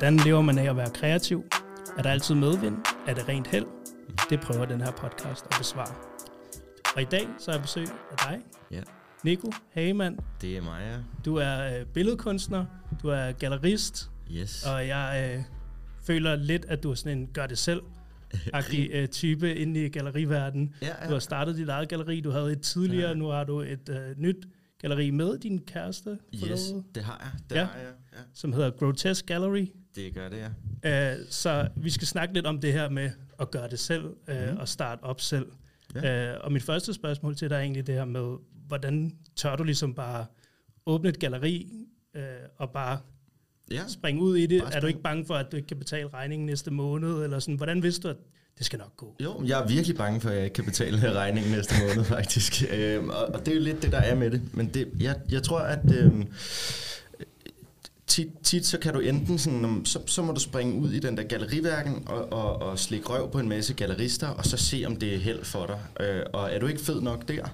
Hvordan lever man af at være kreativ? Er der altid medvind? Er det rent held? Det prøver den her podcast at besvare. Og i dag så er jeg besøg af dig, Ja, Nico Hagemann. det er mig, ja. Du er øh, billedkunstner, du er gallerist, Yes. og jeg øh, føler lidt, at du er sådan en gør-det-selv-agtig øh, type inde i galleriverdenen. ja, Du har startet dit eget galleri, du havde et tidligere, Ja. nu har du et øh, nyt galleri med din kæreste, Yes, det har jeg. Det Ja. ja. har jeg, ja. som hedder Grotesque Gallery. Det gør det, ja. Uh, så vi skal snakke lidt om det her med at gøre det selv uh, Mhm. og starte op selv. Ja. Uh, og mit første spørgsmål til dig er egentlig det her med, hvordan tør du ligesom bare åbne et galleri uh, og bare Ja, springe ud i det? Er du ikke bange for, at du ikke kan betale regningen næste måned? Eller sådan? Hvordan vidste du, at det skal nok gå? jo, jeg er virkelig bange for, at jeg ikke kan betale regningen næste måned, faktisk. Øhm, og, og det er jo lidt det, der er med det. Men det, jeg, jeg tror, at øhm, tit, tit så kan du enten sådan, så, så må du springe ud i den der galleriværken og, og, og slikke røv på en masse gallerister, og så se, om det er held for dig. Øh, og er du ikke fed nok der,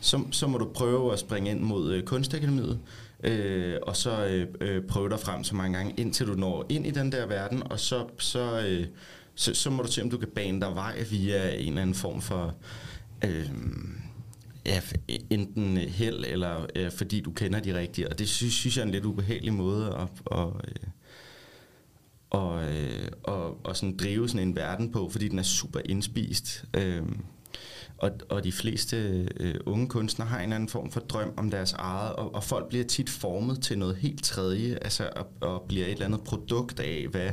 så, så må du prøve at springe ind mod øh, Kunstakademiet, øh, og så øh, øh, prøve dig frem så mange gange, indtil du når ind i den der verden, og så, så, øh, så, så må du se, om du kan bane dig vej via en eller anden form for... Øh, Ja, f- enten øh, held, eller øh, fordi du kender de rigtige. Og det synes, synes jeg er en lidt ubehagelig måde at, at, øh, og, øh, og, og sådan drive sådan en verden på, fordi den er super indspist. Øh, og, og de fleste øh, unge kunstnere har en eller anden form for drøm om deres eget, og, og folk bliver tit formet til noget helt tredje, altså og, og bliver et eller andet produkt af, hvad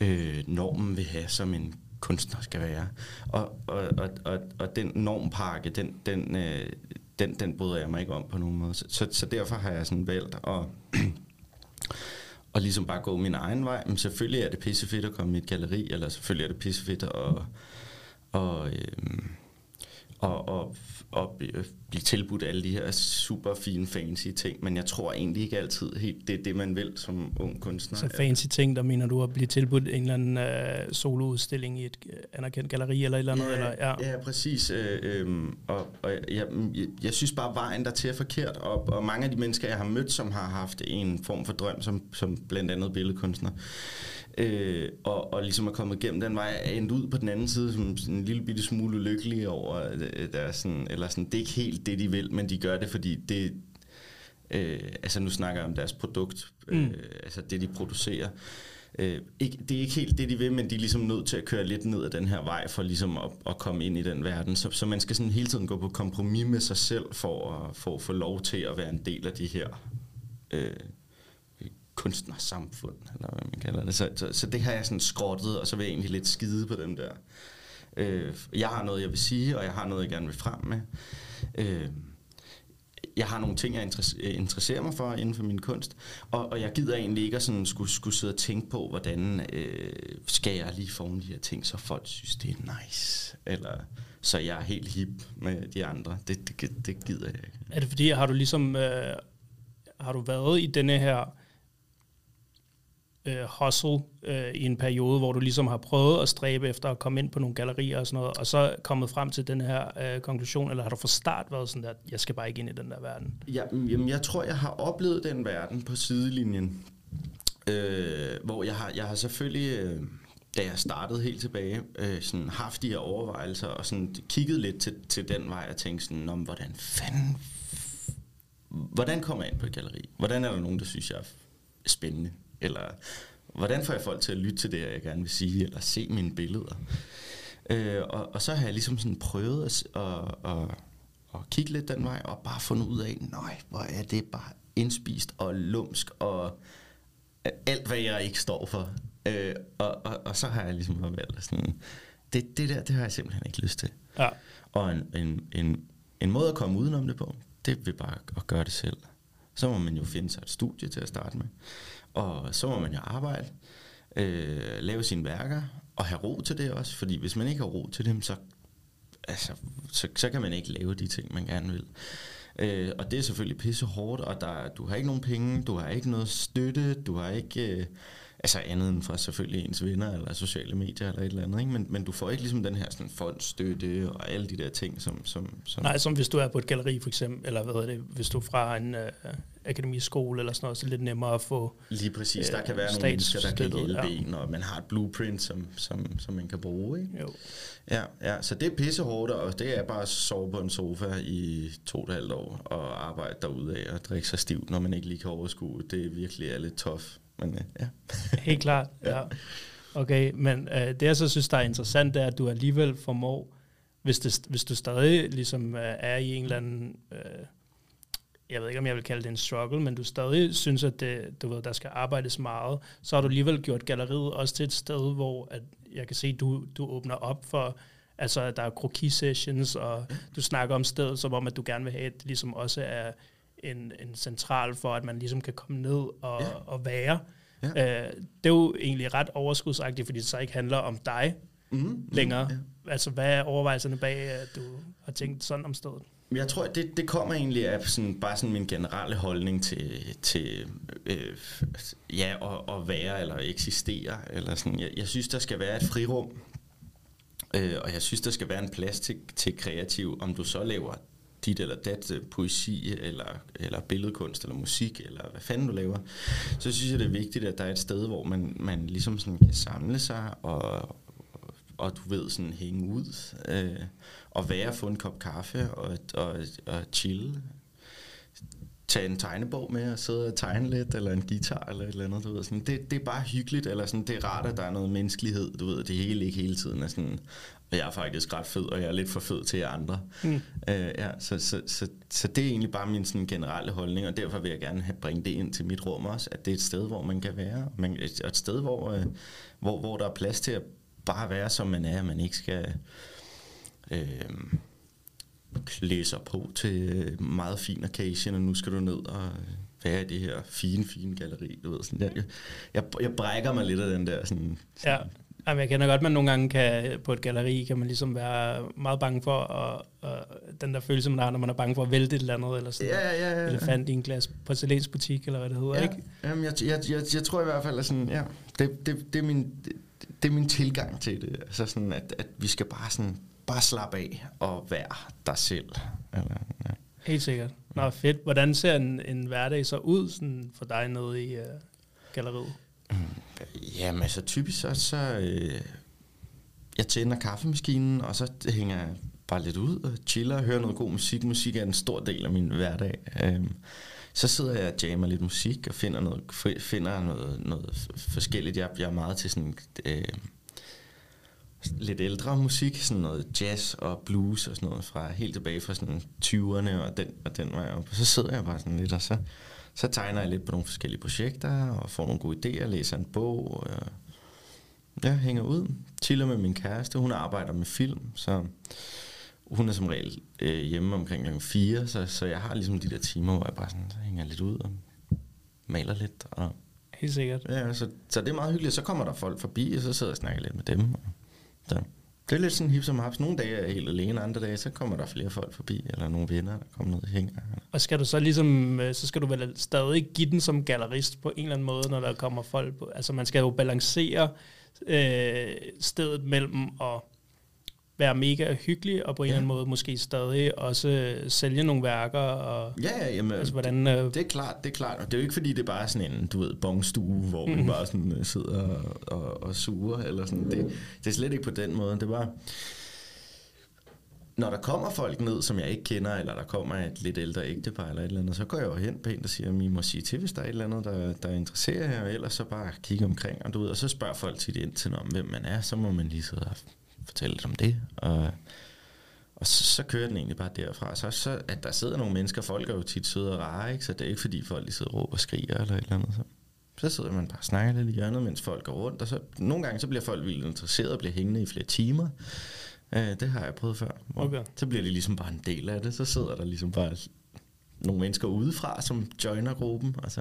øh, normen vil have, som en kunstner skal være. Og, og, og, og, og den normpakke, den, den, øh, den, den bryder jeg mig ikke om på nogen måde. Så, så, så derfor har jeg sådan valgt at, og ligesom bare gå min egen vej. Men selvfølgelig er det pissefedt at komme i et galleri, eller selvfølgelig er det pissefedt at, og, øh, og, og, og blive blive tilbudt alle de her super fine, fancy ting. Men jeg tror egentlig ikke altid helt, det er det, man vil som ung kunstner. Så fancy ting, der mener du at blive tilbudt en eller anden uh, soloudstilling i et uh, anerkendt galleri eller et eller andet? Ja, eller, ja. ja præcis. Øh, øhm, og og jeg, jeg, jeg synes bare, vejen der til er forkert. Og, og mange af de mennesker, jeg har mødt, som har haft en form for drøm, som, som blandt andet billedkunstner, øh, og, og ligesom er kommet igennem den vej, er endt ud på den anden side som en lille bitte smule ulykkelige over, at der er sådan, eller sådan, det er ikke helt det, de vil, men de gør det, fordi det, øh, altså nu snakker jeg om deres produkt, øh, Mm. altså det, de producerer. Øh, ikke, det er ikke helt det, de vil, men de er ligesom nødt til at køre lidt ned ad den her vej, for ligesom at, at komme ind i den verden. Så, så man skal sådan hele tiden gå på kompromis med sig selv, for at, for at få lov til at være en del af de her øh, kunstnersamfund, eller hvad man kalder det. Så, så, så det har jeg sådan skrottet, og så vil jeg egentlig lidt skide på dem der. Øh, jeg har noget, jeg vil sige, og jeg har noget, jeg gerne vil frem med. Øh, jeg har nogle ting, jeg øh, interesserer mig for inden for min kunst, og, og jeg gider egentlig ikke at sådan skulle, skulle sidde og tænke på, hvordan øh, skal jeg lige forme de her ting, så folk synes, det er nice, eller så jeg er helt hip med de andre. Det, det, det gider jeg ikke. Er det fordi, har du ligesom, øh, har du været i denne her øh, hustle øh, i en periode, hvor du ligesom har prøvet at stræbe efter at komme ind på nogle gallerier og sådan noget, og så kommet frem til den her øh, konklusion, eller har du fra start været sådan der, jeg skal bare ikke ind i den der verden? Ja, jamen, jeg tror, jeg har oplevet den verden på sidelinjen, øh, hvor jeg har, jeg har selvfølgelig, øh, da jeg startede helt tilbage, øh, sådan haft de her overvejelser, og sådan kigget lidt til, til den vej, og tænkte sådan, om hvordan fanden, hvordan kommer jeg ind på et galleri? Hvordan er der nogen, der synes, jeg er spændende? Eller hvordan får jeg folk til at lytte til det, jeg gerne vil sige, eller se mine billeder? Øh, og, og så har jeg ligesom sådan prøvet at, at, at, at kigge lidt den vej, og bare fundet ud af, nej, hvor er det bare indspist og lumsk, og alt, hvad jeg ikke står for. Øh, og, og, og så har jeg ligesom valgt sådan, det, det der, det har jeg simpelthen ikke lyst til. Ja. Og en, en, en, en måde at komme udenom det på, det vil bare at gøre det selv. Så må man jo finde sig et studie til at starte med. Og så må man jo arbejde, øh, lave sine værker, og have ro til det også. Fordi hvis man ikke har ro til dem, så, altså, så, så kan man ikke lave de ting, man gerne vil. Øh, og det er selvfølgelig pisse hårdt, og der, du har ikke nogen penge, du har ikke noget støtte, du har ikke... Øh, altså andet end fra selvfølgelig ens venner eller sociale medier eller et eller andet, ikke? Men, men du får ikke ligesom den her sådan fondsstøtte og alle de der ting, som... som, som Nej, som hvis du er på et galleri for eksempel, eller hvad hedder det, hvis du er fra en, øh, akademiskole eller sådan noget, så er det lidt nemmere at få Lige præcis, der kan være nogle mennesker, der kan hjælpe ja. en, og man har et blueprint, som, som, som man kan bruge. Ikke? Jo. Ja, ja, så det er pissehårdt, og det er bare at sove på en sofa i to og et halvt år, og arbejde derude af og drikke sig stivt, når man ikke lige kan overskue. Det er virkelig er lidt tough, men øh, ja. Helt klart, ja. Okay, men øh, det jeg så synes, der er interessant, det er, at du alligevel formår, hvis, det, hvis du stadig ligesom øh, er i en eller anden... Øh, jeg ved ikke, om jeg vil kalde det en struggle, men du stadig synes, at det, du ved, der skal arbejdes meget, så har du alligevel gjort galleriet også til et sted, hvor at jeg kan se, at du, du åbner op for, altså der er kroki sessions, og du snakker om stedet, som om, at du gerne vil have, at det ligesom også er en, en central for, at man ligesom kan komme ned og, ja. og være. Ja. Øh, det er jo egentlig ret overskudsagtigt, fordi det så ikke handler om dig mm, længere. Mm, ja. Altså, hvad er overvejelserne bag, at du har tænkt sådan om stedet? Jeg tror, det, det kommer egentlig af sådan, bare sådan min generelle holdning til, til øh, ja, at, at være eller eksistere. Eller sådan. Jeg, jeg synes, der skal være et frirum, øh, og jeg synes, der skal være en plads til, til kreativ, om du så laver dit eller dat øh, poesi, eller, eller billedkunst, eller musik, eller hvad fanden du laver, så synes jeg, det er vigtigt, at der er et sted, hvor man, man ligesom sådan kan samle sig, og, og du ved, sådan hænge ud, øh, og være, få en kop kaffe, og, og, og chill, tage en tegnebog med og sidde og tegne lidt, eller en guitar eller et eller andet, du ved. Sådan, det, det er bare hyggeligt, eller sådan, det er rart, at der er noget menneskelighed, du ved. Det hele ikke hele tiden er sådan, jeg er faktisk ret fed, og jeg er lidt for fed til andre. Mm. Uh, ja, så, så, så, så det er egentlig bare min sådan, generelle holdning, og derfor vil jeg gerne have, bringe det ind til mit rum også, at det er et sted, hvor man kan være, man, et, et sted, hvor, uh, hvor, hvor der er plads til at bare være, som man er, man ikke skal... Uh, klæde sig på til meget fin occasion, og nu skal du ned og være i det her fine, fine galleri. Du ved, sådan, jeg, jeg, jeg brækker mig lidt af den der sådan, ja. Jamen, jeg kender godt, at man nogle gange kan, på et galeri kan man ligesom være meget bange for, og, og den der følelse, man har, når man er bange for at vælte et eller andet, eller sådan ja, ja, ja, ja. elefant i en glas porcelænsbutik, eller hvad det hedder, ja. ikke? Jamen, jeg, jeg, jeg, jeg tror i hvert fald, at sådan, ja, det, det, det, er min, det, er min tilgang til det. Altså sådan, at, at vi skal bare sådan, bare slappe af og være dig selv. Eller, ja. Helt sikkert. Nå, fedt. Hvordan ser en, en hverdag så ud sådan for dig nede i uh, galleriet? Mm, jamen altså typisk så, så øh, jeg tænder kaffemaskinen, og så hænger jeg bare lidt ud og chiller og hører noget god musik. Musik er en stor del af min hverdag. Øhm, så sidder jeg og jammer lidt musik og finder noget, finder noget, noget forskelligt. Jeg, jeg er meget til sådan øh, lidt ældre musik, sådan noget jazz og blues og sådan noget fra helt tilbage fra sådan 20'erne og den og den vej op. Og så sidder jeg bare sådan lidt og så så tegner jeg lidt på nogle forskellige projekter, og får nogle gode idéer, læser en bog, og jeg hænger ud, chiller med min kæreste. Hun arbejder med film, så hun er som regel øh, hjemme omkring kl. 4, så, så jeg har ligesom de der timer, hvor jeg bare sådan, så hænger lidt ud og maler lidt. Og, Helt sikkert. Ja, så, så det er meget hyggeligt. Så kommer der folk forbi, og så sidder jeg og snakker lidt med dem. Og, så. Det er lidt sådan hip som haps. Nogle dage er jeg helt alene, andre dage, så kommer der flere folk forbi, eller nogle venner, der kommer ned og hænger. Og skal du så ligesom, øh, så skal du vel stadig give den som gallerist på en eller anden måde, når der kommer folk på. Altså man skal jo balancere øh, stedet mellem at være mega hyggelig, og på en eller anden måde måske stadig også sælge nogle værker. Og, ja, ja jamen, altså, hvordan, øh, det er klart, det er klart. Og det er jo ikke fordi, det er bare sådan en, du ved, bongstue, hvor mm-hmm. man bare sådan sidder og, og, og suger, eller sådan. Det, det er slet ikke på den måde. Det er bare, når der kommer folk ned, som jeg ikke kender, eller der kommer et lidt ældre ægtepar eller et eller andet, så går jeg jo hen pænt og siger, at I må sige til, hvis der er et eller andet, der, der interesserer jer, og ellers så bare kigge omkring, og, du ved, og så spørger folk tit ind til, om hvem man er, så må man lige sidde og fortælle lidt om det. Og, og så, så kører den egentlig bare derfra. Så, så at der sidder nogle mennesker, folk er jo tit søde og rare, ikke? så det er ikke fordi folk lige sidder og råber og skriger eller et eller andet. Så, så sidder man bare og snakker lidt i hjørnet, mens folk går rundt. Og så, nogle gange så bliver folk vildt interesseret og bliver hængende i flere timer. Uh, det har jeg prøvet før. Okay. Så bliver det ligesom bare en del af det. Så sidder der ligesom bare nogle mennesker udefra, som joiner gruppen. Altså,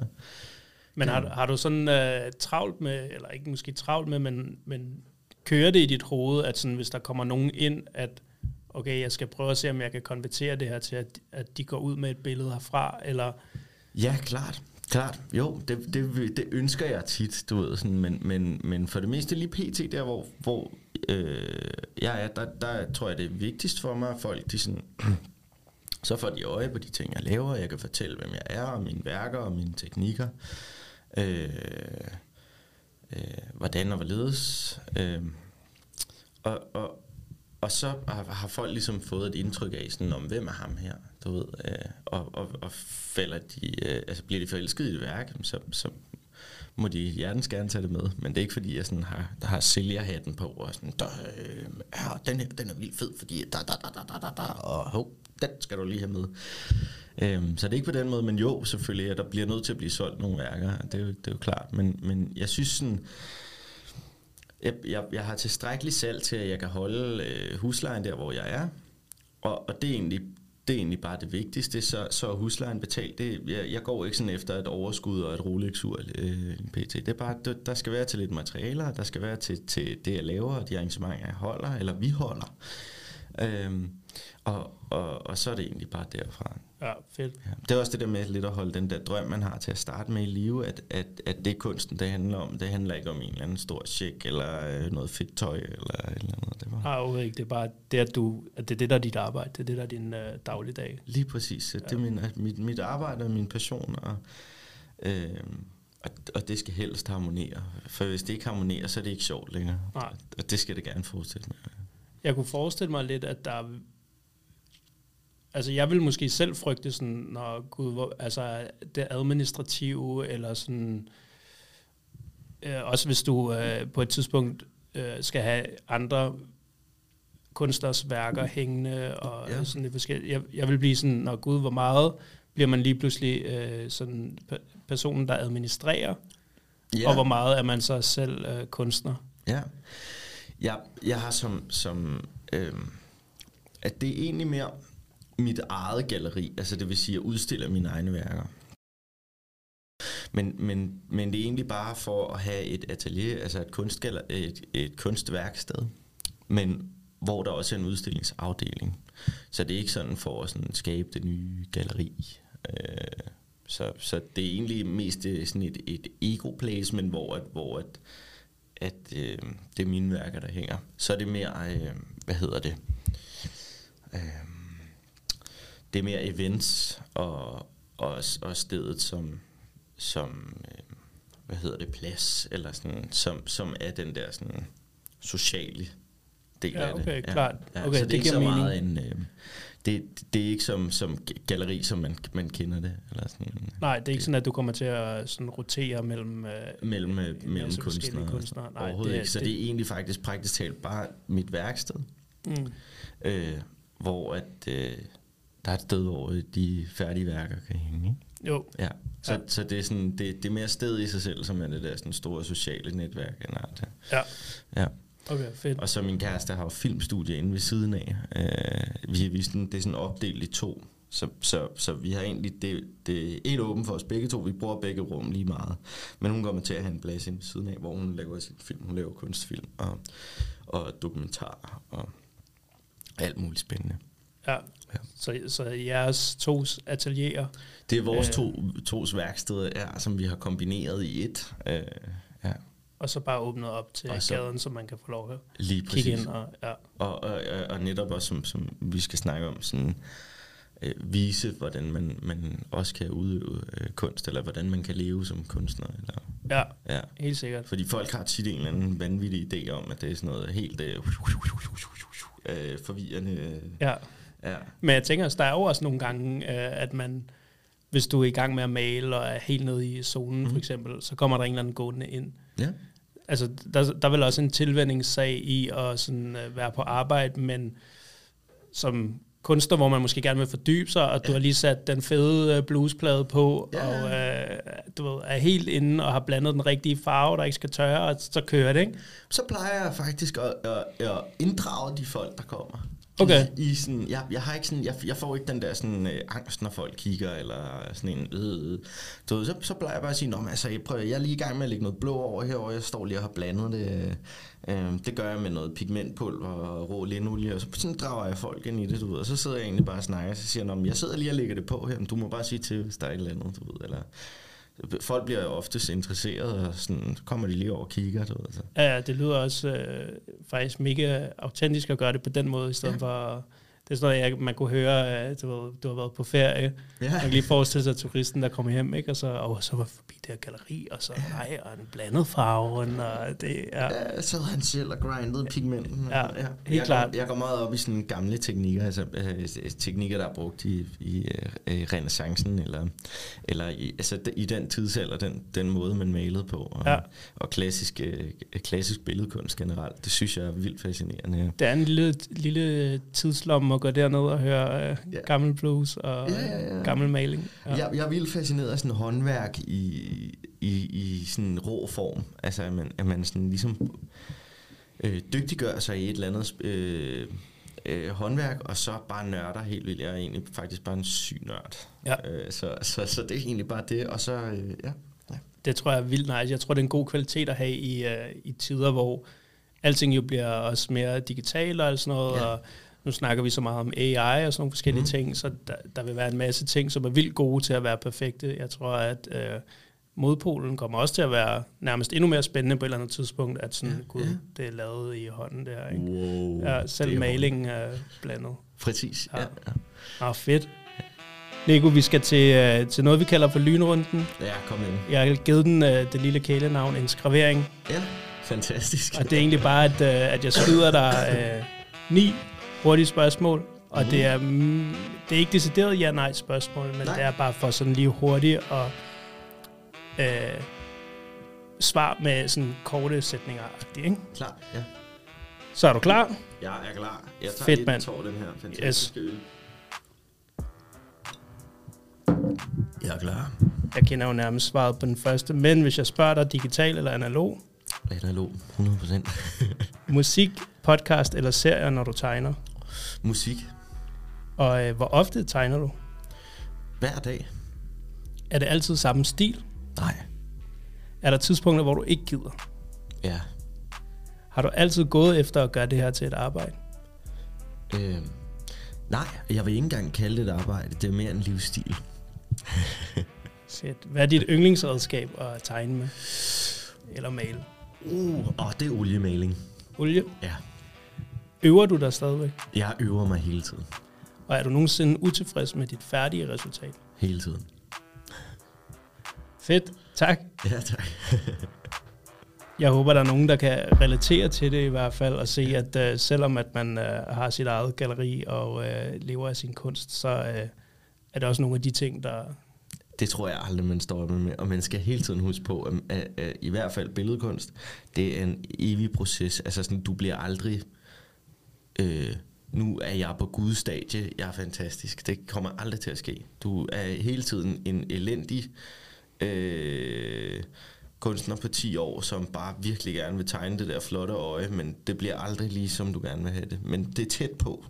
men har, har du sådan uh, travlt med, eller ikke måske travlt med, men, men kører det i dit hoved, at sådan, hvis der kommer nogen ind, at okay, jeg skal prøve at se, om jeg kan konvertere det her til, at, at de går ud med et billede herfra, eller... Ja, klart. Klart, jo, det, det, det ønsker jeg tit, du ved, sådan, men, men, men for det meste lige pt. der, hvor, hvor øh, jeg er, der, der tror jeg, det er vigtigst for mig, at folk de sådan, Så får de øje på de ting, jeg laver. Jeg kan fortælle, hvem jeg er, og mine værker og mine teknikker. Øh, øh, hvordan og hvorledes. Øh, og, og, og så har, har folk ligesom fået et indtryk af, sådan, om hvem er ham her, du ved, øh, og, og, og falder de, øh, altså bliver de forelsket i et værk, så, så må de hjertens gerne tage det med. Men det er ikke fordi, jeg sådan har, der har sælgerhatten på, og sådan, der, øh, ja, den her, den er vildt fed, fordi da, da, da, da, da, da, og hov, den skal du lige have med. Øhm, så det er ikke på den måde, men jo, selvfølgelig, at der bliver nødt til at blive solgt nogle værker, det er jo, det er jo klart. Men, men jeg synes sådan, jeg, jeg, jeg har tilstrækkelig salg til, at jeg kan holde øh, huslejen der, hvor jeg er. Og, og det er egentlig det er egentlig bare det vigtigste, så, så huslejen betalt. Det, jeg, jeg går ikke sådan efter et overskud og et Rolex-ur øh, PT. Det er bare, det, der skal være til lidt materialer, der skal være til, til det, jeg laver, og de arrangementer, jeg holder, eller vi holder. Øhm, og, og, og så er det egentlig bare derfra. Ja, fedt. Ja. Det er også det der med lidt at holde den der drøm, man har til at starte med i live, at, at, at det kunsten, det handler om. Det handler ikke om en eller anden stor check, eller øh, noget fedt tøj, eller et eller andet. Det var... Nej, overhovedet ikke. Det er bare det, at, du, at det er det, der er dit arbejde. Det er det, der er din øh, dagligdag. Lige præcis. Ja. Det er min, mit, mit arbejde og min passion, og, øh, og, og det skal helst harmonere. For hvis det ikke harmonerer, så er det ikke sjovt længere. Nej. Og det skal det gerne fortsætte med. Jeg kunne forestille mig lidt, at der Altså, jeg vil måske selv frygte sådan, når gud, hvor, altså det administrative, eller sådan, øh, også hvis du øh, på et tidspunkt øh, skal have andre kunstners værker hængende, og ja. sådan lidt forskelligt. Jeg, jeg vil blive sådan, når gud, hvor meget bliver man lige pludselig øh, sådan personen, der administrerer, ja. og hvor meget er man så selv øh, kunstner? Ja. ja, jeg har som, som øh, at det er egentlig mere mit eget galleri, altså det vil sige, at jeg udstiller mine egne værker. Men, men, men det er egentlig bare for at have et atelier, altså et, kunstgaller, et, et kunstværksted, men hvor der også er en udstillingsafdeling. Så det er ikke sådan for at sådan skabe det nye galleri. Øh, så, så det er egentlig mest øh, sådan et, et ego men hvor, at, hvor at, at øh, det er mine værker, der hænger. Så er det mere, øh, hvad hedder det, øh, det er mere events og, og, og stedet som, som øh, hvad hedder det, plads, eller sådan, som, som er den der sådan, sociale del ja, okay, af det. Klart. Ja, okay, så det, det er ikke så mening. meget en... Øh, det, det er ikke som, som galleri, som man, man kender det. Eller sådan, Nej, det er ikke sådan, at du kommer til at sådan rotere mellem, øh, mellem, øh, mellem kunstnere. kunstnere. Nej, Overhovedet det, ikke. Så det, det er egentlig faktisk praktisk talt bare mit værksted. Mm. Øh, hvor at... Øh, der er et sted, hvor de færdige værker kan hænge. Ikke? Jo. Ja. Så, ja. så det, er sådan, det, det er mere sted i sig selv, som er det der sådan store sociale netværk. Ja. Ja. Okay, fedt. Og så min kæreste har jo filmstudie inde ved siden af. Øh, vi, vi sådan, det er sådan opdelt i to. Så, så, så vi har egentlig, det, det er helt åbent for os begge to. Vi bruger begge rum lige meget. Men hun kommer til at have en plads inde ved siden af, hvor hun laver sin film. Hun laver kunstfilm og, og dokumentar og alt muligt spændende. Ja. Ja. Så, så jeres tos atelierer? Det er vores to, tos værksteder, ja, som vi har kombineret i et. Øh, ja. Og så bare åbnet op til så, gaden, så man kan få lov at lige kigge ind. Og, ja. og, og, og netop også, som, som vi skal snakke om, sådan, øh, vise, hvordan man, man også kan udøve øh, kunst, eller hvordan man kan leve som kunstner. Eller, ja, ja, helt sikkert. Fordi folk har tit en eller anden vanvittig idé om, at det er sådan noget helt øh, øh, forvirrende... Ja Ja. Men jeg tænker, der er jo også nogle gange, øh, at man, hvis du er i gang med at male og er helt nede i zonen mm. for eksempel, så kommer der en eller anden gående ind. Ja. Altså, der, der er vel også en tilvændingssag i at sådan, uh, være på arbejde, men som kunstner, hvor man måske gerne vil fordybe sig, og ja. du har lige sat den fede uh, bluesplade på, ja. og uh, du ved, er helt inde og har blandet den rigtige farve, der ikke skal tørre, og så kører det, ikke? Så plejer jeg faktisk at, at, at inddrage de folk, der kommer. Okay. I, i sådan, jeg, jeg, har ikke sådan, jeg, jeg får ikke den der sådan, øh, angst, når folk kigger, eller sådan en, øh, øh. ved, så, så plejer jeg bare at sige, Nå, altså, jeg, prøver, jeg er lige i gang med at lægge noget blå over herover jeg står lige og har blandet det. Øh, det gør jeg med noget pigmentpulver og rå linolie, og så sådan drager jeg folk ind i det, du ved, og så sidder jeg egentlig bare og snakker, og så siger jeg, jeg sidder lige og lægger det på her, men du må bare sige til, hvis der er et eller andet, du ved, eller folk bliver jo oftest interesseret, og sådan, kommer de lige over og kigger. Du ved, så. Ja, ja, det lyder også øh, faktisk mega autentisk at gøre det på den måde, i stedet ja. for det er sådan noget, jeg, man kunne høre, øh, du, ved, du har været på ferie. Ja. Man kan lige forestille sig turisten, der kommer hjem, ikke? og så, og så var forbi det her galleri, og så nej, og en blandet farve, og det ja. ja så havde han selv og grindet pigmenten. Ja, ja. helt jeg klart. Går, jeg går meget op i sådan gamle teknikker, altså øh, teknikker, der er brugt i, i øh, renaissancen, eller, eller i, altså i den tidsalder, den, den måde, man malede på, og, ja. og klassisk, øh, klassisk billedkunst generelt. Det synes jeg er vildt fascinerende. Det er en lille, lille tidslomme at gå derned og høre øh, ja. gammel blues og ja, ja, ja. gammel maling. Ja. Jeg, jeg er vildt fascineret af sådan håndværk i, i, i sådan rå form. Altså, at man, at man sådan ligesom øh, dygtiggør sig i et eller andet øh, øh, håndværk, og så bare nørder helt vildt. Jeg er egentlig faktisk bare en syg nørd. Ja. Øh, så, så, så det er egentlig bare det, og så, øh, ja. ja. Det tror jeg er vildt nice. Jeg tror, det er en god kvalitet at have i, uh, i tider, hvor alting jo bliver også mere digitalt og sådan noget, ja. og nu snakker vi så meget om AI og sådan nogle forskellige mm. ting, så der, der vil være en masse ting, som er vildt gode til at være perfekte. Jeg tror, at øh, modpolen kommer også til at være nærmest endnu mere spændende på et eller andet tidspunkt, at sådan, ja, gud, ja. det er lavet i hånden der. Ikke? Wow, ja, selv malingen er blandet. Præcis, ja. ja. ja. Ah, fedt. Lego, vi skal til, uh, til noget, vi kalder for lynrunden. Ja, kom ind. Jeg har givet den uh, det lille kælenavn, en skravering. Ja, fantastisk. Og det er egentlig bare, at, uh, at jeg skyder dig uh, ni hurtige spørgsmål, og mm. det, er, mm, det er ikke decideret ja-nej spørgsmål, men nej. det er bare for sådan lige hurtigt at øh, svar med sådan korte sætninger. Ikke? Klar, ja. Så er du klar? Ja, jeg er klar. Jeg tager Fedt, mand. tår den her fantastiske yes. øl. Jeg er klar. Jeg kender jo nærmest svaret på den første, men hvis jeg spørger dig digital eller analog? Analog, 100%. musik, podcast eller serier, når du tegner? Musik. Og øh, hvor ofte tegner du? Hver dag. Er det altid samme stil? Nej. Er der tidspunkter, hvor du ikke gider? Ja. Har du altid gået efter at gøre det her til et arbejde? Øh, nej, jeg vil ikke engang kalde det et arbejde. Det er mere en livsstil. Shit. Hvad er dit yndlingsredskab at tegne med? Eller male? Uh, oh, det er oliemaling. Olie? Ja. Øver du dig stadigvæk? Jeg øver mig hele tiden. Og er du nogensinde utilfreds med dit færdige resultat? Hele tiden. Fedt. Tak. Ja, tak. Jeg håber, der er nogen, der kan relatere til det i hvert fald, og se, at uh, selvom at man uh, har sit eget galleri og uh, lever af sin kunst, så uh, er der også nogle af de ting, der... Det tror jeg aldrig, man står med. Og man skal hele tiden huske på, at, at, at i hvert fald billedkunst, det er en evig proces. Altså sådan, du bliver aldrig... Øh, nu er jeg på Guds stadie, jeg er fantastisk. Det kommer aldrig til at ske. Du er hele tiden en elendig øh, kunstner på 10 år, som bare virkelig gerne vil tegne det der flotte øje, men det bliver aldrig lige som du gerne vil have det. Men det er tæt på.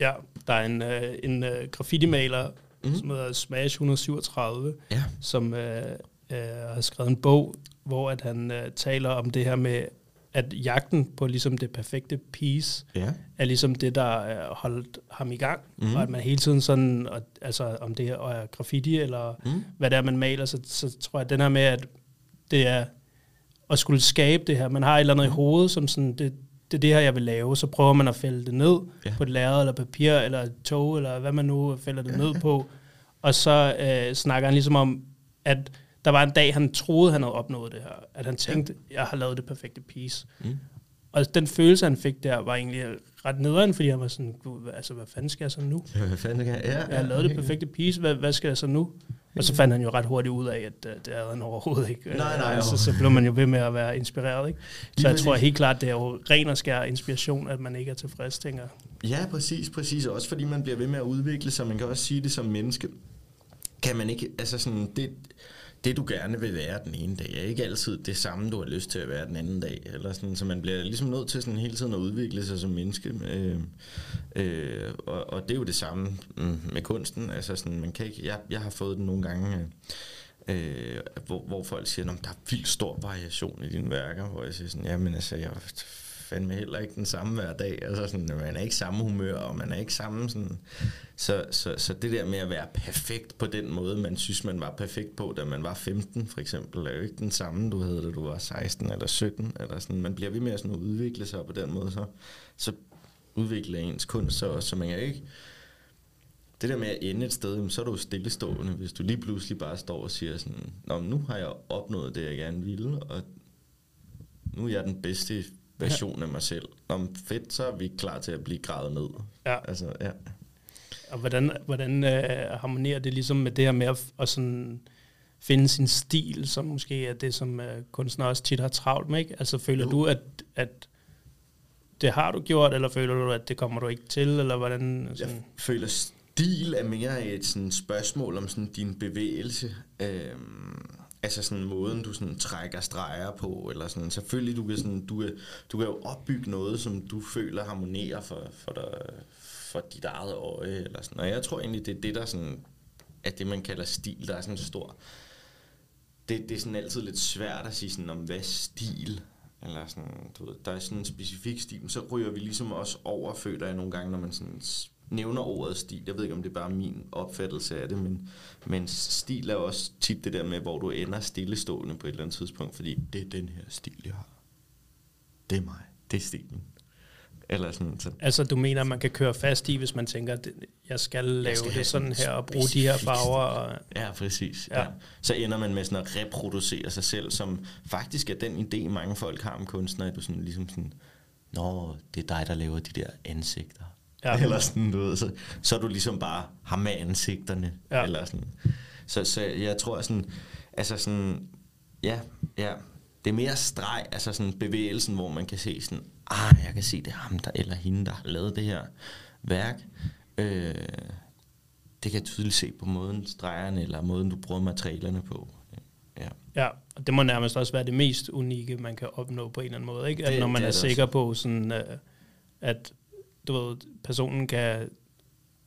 Ja, der er en, øh, en øh, graffiti-maler, mm. som hedder Smash 137, ja. som øh, øh, har skrevet en bog, hvor at han øh, taler om det her med, at jagten på ligesom det perfekte piece, ja. er ligesom det, der har holdt ham i gang. Mm. Og at man hele tiden sådan, og, altså om det er graffiti, eller mm. hvad det er, man maler, så, så tror jeg, at den her med, at det er at skulle skabe det her. Man har et eller andet i hovedet, som sådan, det, det er det her, jeg vil lave. Så prøver man at fælde det ned ja. på et lærred, eller papir, eller et tog, eller hvad man nu fælder det ja. ned på. Og så øh, snakker han ligesom om, at der var en dag, han troede, han havde opnået det her. At han tænkte, ja. jeg har lavet det perfekte piece. Mm. Og den følelse, han fik der, var egentlig ret nederen, fordi han var sådan, altså, hvad fanden skal jeg så nu? Ja, hvad fanden skal jeg? Ja, jeg har lavet det perfekte piece, hvad, hvad skal jeg så nu? Og så fandt han jo ret hurtigt ud af, at uh, det havde han overhovedet ikke. Nej, nej. Så, så blev man jo ved med at være inspireret, ikke? Så jeg tror helt klart, det er jo ren og skær inspiration, at man ikke er tilfreds, tænker Ja, præcis, præcis. Også fordi man bliver ved med at udvikle sig. Man kan også sige det som menneske. Kan man ikke, altså sådan, det, det, du gerne vil være den ene dag, er ikke altid det samme, du har lyst til at være den anden dag. Eller sådan, så man bliver ligesom nødt til sådan hele tiden at udvikle sig som menneske. Øh, øh, og, og det er jo det samme mm, med kunsten. Altså sådan, man kan ikke, jeg, jeg har fået den nogle gange, øh, hvor, hvor folk siger, at der er vildt stor variation i dine værker. Hvor jeg siger sådan, jamen altså, jeg fandme heller ikke den samme hver dag. Altså sådan, man er ikke samme humør, og man er ikke samme sådan... Så, så, så det der med at være perfekt på den måde, man synes, man var perfekt på, da man var 15 for eksempel, er jo ikke den samme, du havde, da du var 16 eller 17. Eller sådan. Man bliver ved med at sådan udvikle sig på den måde, så, så udvikler ens kunst, så, så man kan ikke... Det der med at ende et sted, så er du stillestående, hvis du lige pludselig bare står og siger sådan, Nå, nu har jeg opnået det, jeg gerne ville, og nu er jeg den bedste version af mig selv. Om fedt, så er vi klar til at blive gravet ned. Ja. Altså, ja. Og hvordan, hvordan øh, harmonerer det ligesom med det her med at, at sådan finde sin stil, som måske er det, som øh, kunstnere også tit har travlt med, ikke? Altså føler jo. du, at, at det har du gjort, eller føler du, at det kommer du ikke til, eller hvordan? Sådan? Jeg føler, stil er mere et sådan spørgsmål om sådan din bevægelse. Øhm, altså sådan måden, du sådan trækker streger på, eller sådan. Selvfølgelig, du kan, sådan, du, du kan jo opbygge noget, som du føler harmonerer for, for, dig, for dit eget øje, eller sådan. Og jeg tror egentlig, det er det, der sådan, er det, man kalder stil, der er sådan stor. Det, det er sådan altid lidt svært at sige sådan, om hvad stil eller sådan, du ved, der er sådan en specifik stil, men så ryger vi ligesom også over, føler jeg nogle gange, når man sådan nævner ordet stil. Jeg ved ikke, om det er bare min opfattelse af det, men, men stil er også tit det der med, hvor du ender stillestående på et eller andet tidspunkt, fordi det er den her stil, jeg har. Det er mig. Det er stilen. Eller sådan, så. Altså, du mener, man kan køre fast i, hvis man tænker, jeg skal lave jeg skal det sådan her, og bruge de her farver? Og... Ja, præcis. Ja. Ja. Så ender man med sådan at reproducere sig selv, som faktisk er den idé, mange folk har om kunstnere, at du sådan ligesom sådan, Nå, det er dig, der laver de der ansigter. Ja. Eller sådan, du ved, så, så er du ligesom bare ham med ansigterne. Ja. Eller sådan. Så, så jeg tror sådan, altså sådan, ja, ja, det er mere streg, altså sådan bevægelsen, hvor man kan se sådan, ah, jeg kan se, det er ham der, eller hende, der har lavet det her værk. Øh, det kan jeg tydeligt se på måden stregerne, eller måden, du bruger materialerne på. Ja. ja, og det må nærmest også være det mest unikke, man kan opnå på en eller anden måde. Ikke? At det, når man det er, er sikker også. på, sådan, uh, at du ved, personen kan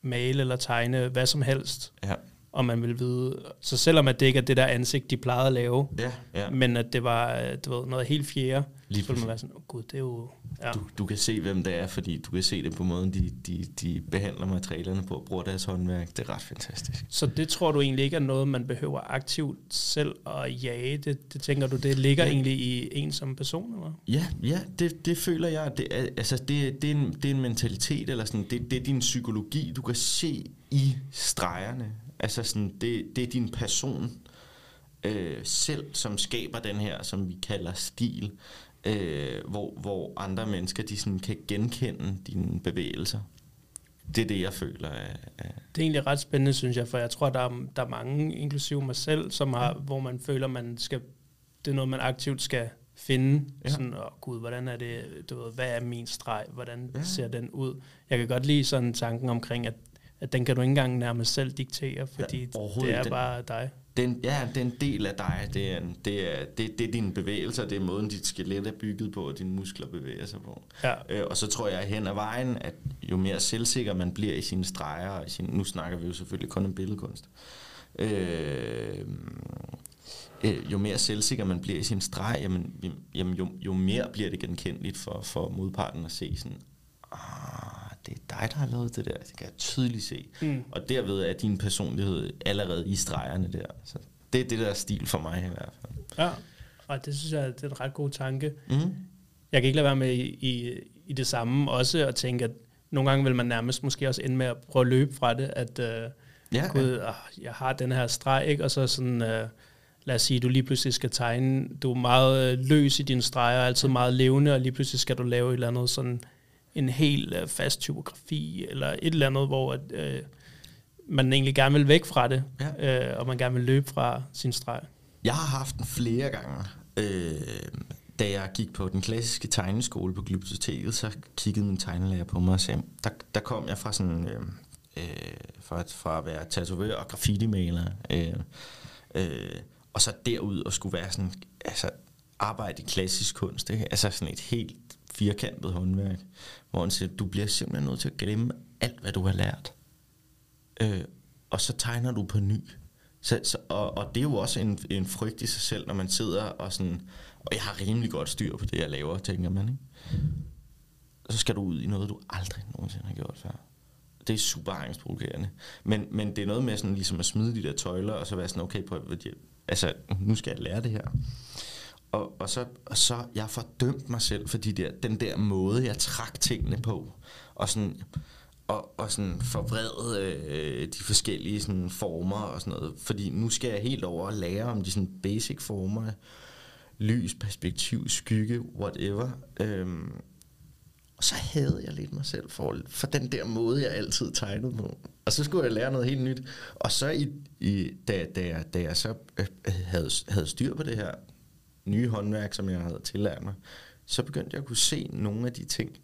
male eller tegne hvad som helst, ja og man vil vide, så selvom at det ikke er det der ansigt, de plejede at lave, ja, ja. men at det var du ved, noget helt fjerde, Lige så vil man være sådan, oh, gud, det er jo... Ja. Du, du kan se, hvem det er, fordi du kan se det på måden, de, de, de behandler materialerne på og bruger deres håndværk. Det er ret fantastisk. Så det tror du egentlig ikke er noget, man behøver aktivt selv at jage? Det, det tænker du, det ligger ja. egentlig i en som person? Eller? Ja, ja det, det føler jeg. Det er, altså, det, det, er en, det er en mentalitet, eller sådan, det, det er din psykologi. Du kan se i stregerne. Altså sådan, det, det er din person øh, selv, som skaber den her, som vi kalder stil øh, hvor, hvor andre mennesker de sådan kan genkende dine bevægelser. Det er det, jeg føler. Er, er det er egentlig ret spændende, synes jeg, for jeg tror, der er, der er mange, inklusive mig selv, som har, ja. hvor man føler, man skal, det er noget, man aktivt skal finde. Ja. Sådan, åh oh, gud, hvordan er det, du ved, hvad er min streg, hvordan ja. ser den ud? Jeg kan godt lide sådan tanken omkring, at, at den kan du ikke engang nærmest selv diktere, fordi ja, det er den, bare dig den, ja, det er en del af dig. Det er, det er, det, det er dine bevægelser, det er måden, dit skelet er bygget på, og dine muskler bevæger sig på. Ja. Øh, og så tror jeg hen ad vejen, at jo mere selvsikker man bliver i sine streger, og i sin, nu snakker vi jo selvfølgelig kun om billedkunst, øh, øh, jo mere selvsikker man bliver i sin streg, jamen, jamen jo, jo mere bliver det genkendeligt for, for modparten at se sådan, ah, det er dig, der har lavet det der. Det kan jeg tydeligt se. Mm. Og derved er din personlighed allerede i stregerne der. Så det er det der stil for mig i hvert fald. Ja, og det synes jeg det er en ret god tanke. Mm. Jeg kan ikke lade være med i, i, i det samme også at tænke, at nogle gange vil man nærmest måske også ende med at prøve at løbe fra det, at uh, ja, gud, ja. Oh, jeg har den her streg, ikke? og så sådan... Uh, lad os sige, du lige pludselig skal tegne, du er meget løs i dine streger, altid meget levende, og lige pludselig skal du lave et eller andet sådan en helt øh, fast typografi, eller et eller andet, hvor at, øh, man egentlig gerne vil væk fra det, ja. øh, og man gerne vil løbe fra sin streg. Jeg har haft den flere gange. Øh, da jeg gik på den klassiske tegneskole på Glyptoteket, så kiggede min tegnelærer på mig og sagde, der, der kom jeg fra sådan... Øh, øh, fra, fra at være tatovør og graffiti-maler, øh, øh, og så derud og skulle være sådan, altså arbejde i klassisk kunst, ikke? altså sådan et helt firkantet håndværk, hvor han siger, du bliver simpelthen nødt til at glemme alt, hvad du har lært. Øh, og så tegner du på ny. Så, så, og, og det er jo også en, en frygt i sig selv, når man sidder og sådan, og jeg har rimelig godt styr på det, jeg laver, tænker man. Ikke? Så skal du ud i noget, du aldrig nogensinde har gjort før. Det er super angstprovokerende. Men, men det er noget med sådan, ligesom at smide de der tøjler, og så være sådan, okay, på, altså, nu skal jeg lære det her og, og, så, og så jeg fordømt mig selv for de der, den der måde, jeg trak tingene på. Og sådan, og, og sådan forvrede øh, de forskellige sådan, former og sådan noget. Fordi nu skal jeg helt over og lære om de sådan basic former. Lys, perspektiv, skygge, whatever. Øhm, og så havde jeg lidt mig selv for, for den der måde, jeg altid tegnede på. Og så skulle jeg lære noget helt nyt. Og så i, i, da, da, jeg, da jeg så øh, øh havde, havde styr på det her nye håndværk, som jeg havde tillært mig, så begyndte jeg at kunne se nogle af de ting,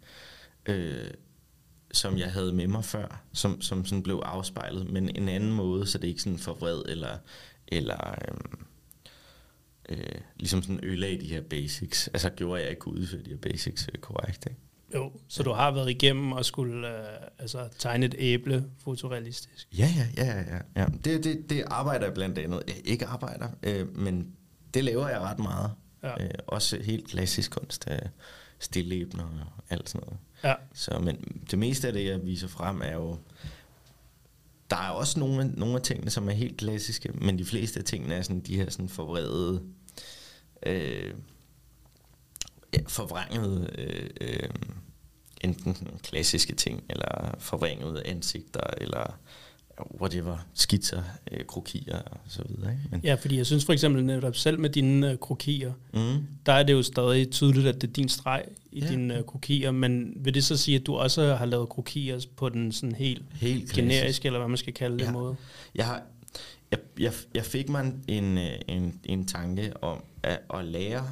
øh, som jeg havde med mig før, som, som sådan blev afspejlet, men en anden måde, så det ikke sådan forvred eller, eller øh, øh, ligesom sådan ødelagde de her basics. Altså gjorde jeg ikke udføre de her basics øh, korrekt, ikke? Jo, så du har været igennem og skulle øh, altså, tegne et æble fotorealistisk. Ja, ja, ja, ja. ja. Det, det, det arbejder jeg blandt andet. Jeg ikke arbejder, øh, men det laver jeg ret meget. Ja. Øh, også helt klassisk kunst. Øh, stillebner og alt sådan noget. Ja. Så, men det meste af det, jeg viser frem, er jo... Der er også nogle, af, nogle af tingene, som er helt klassiske, men de fleste af tingene er sådan de her sådan forvredede... Øh, ja, forvrængede... Øh, øh, enten klassiske ting, eller forvrængede ansigter, eller whatever, skitser, øh, krokier og så videre. Ikke? Men ja, fordi jeg synes for eksempel netop selv med dine øh, krokier, mm. der er det jo stadig tydeligt, at det er din streg i ja. dine øh, krokier, men vil det så sige, at du også har lavet krokier på den sådan helt, helt generiske, eller hvad man skal kalde det ja. måde? Jeg, har, jeg, jeg, jeg fik mig en, øh, en, en tanke om at, at lære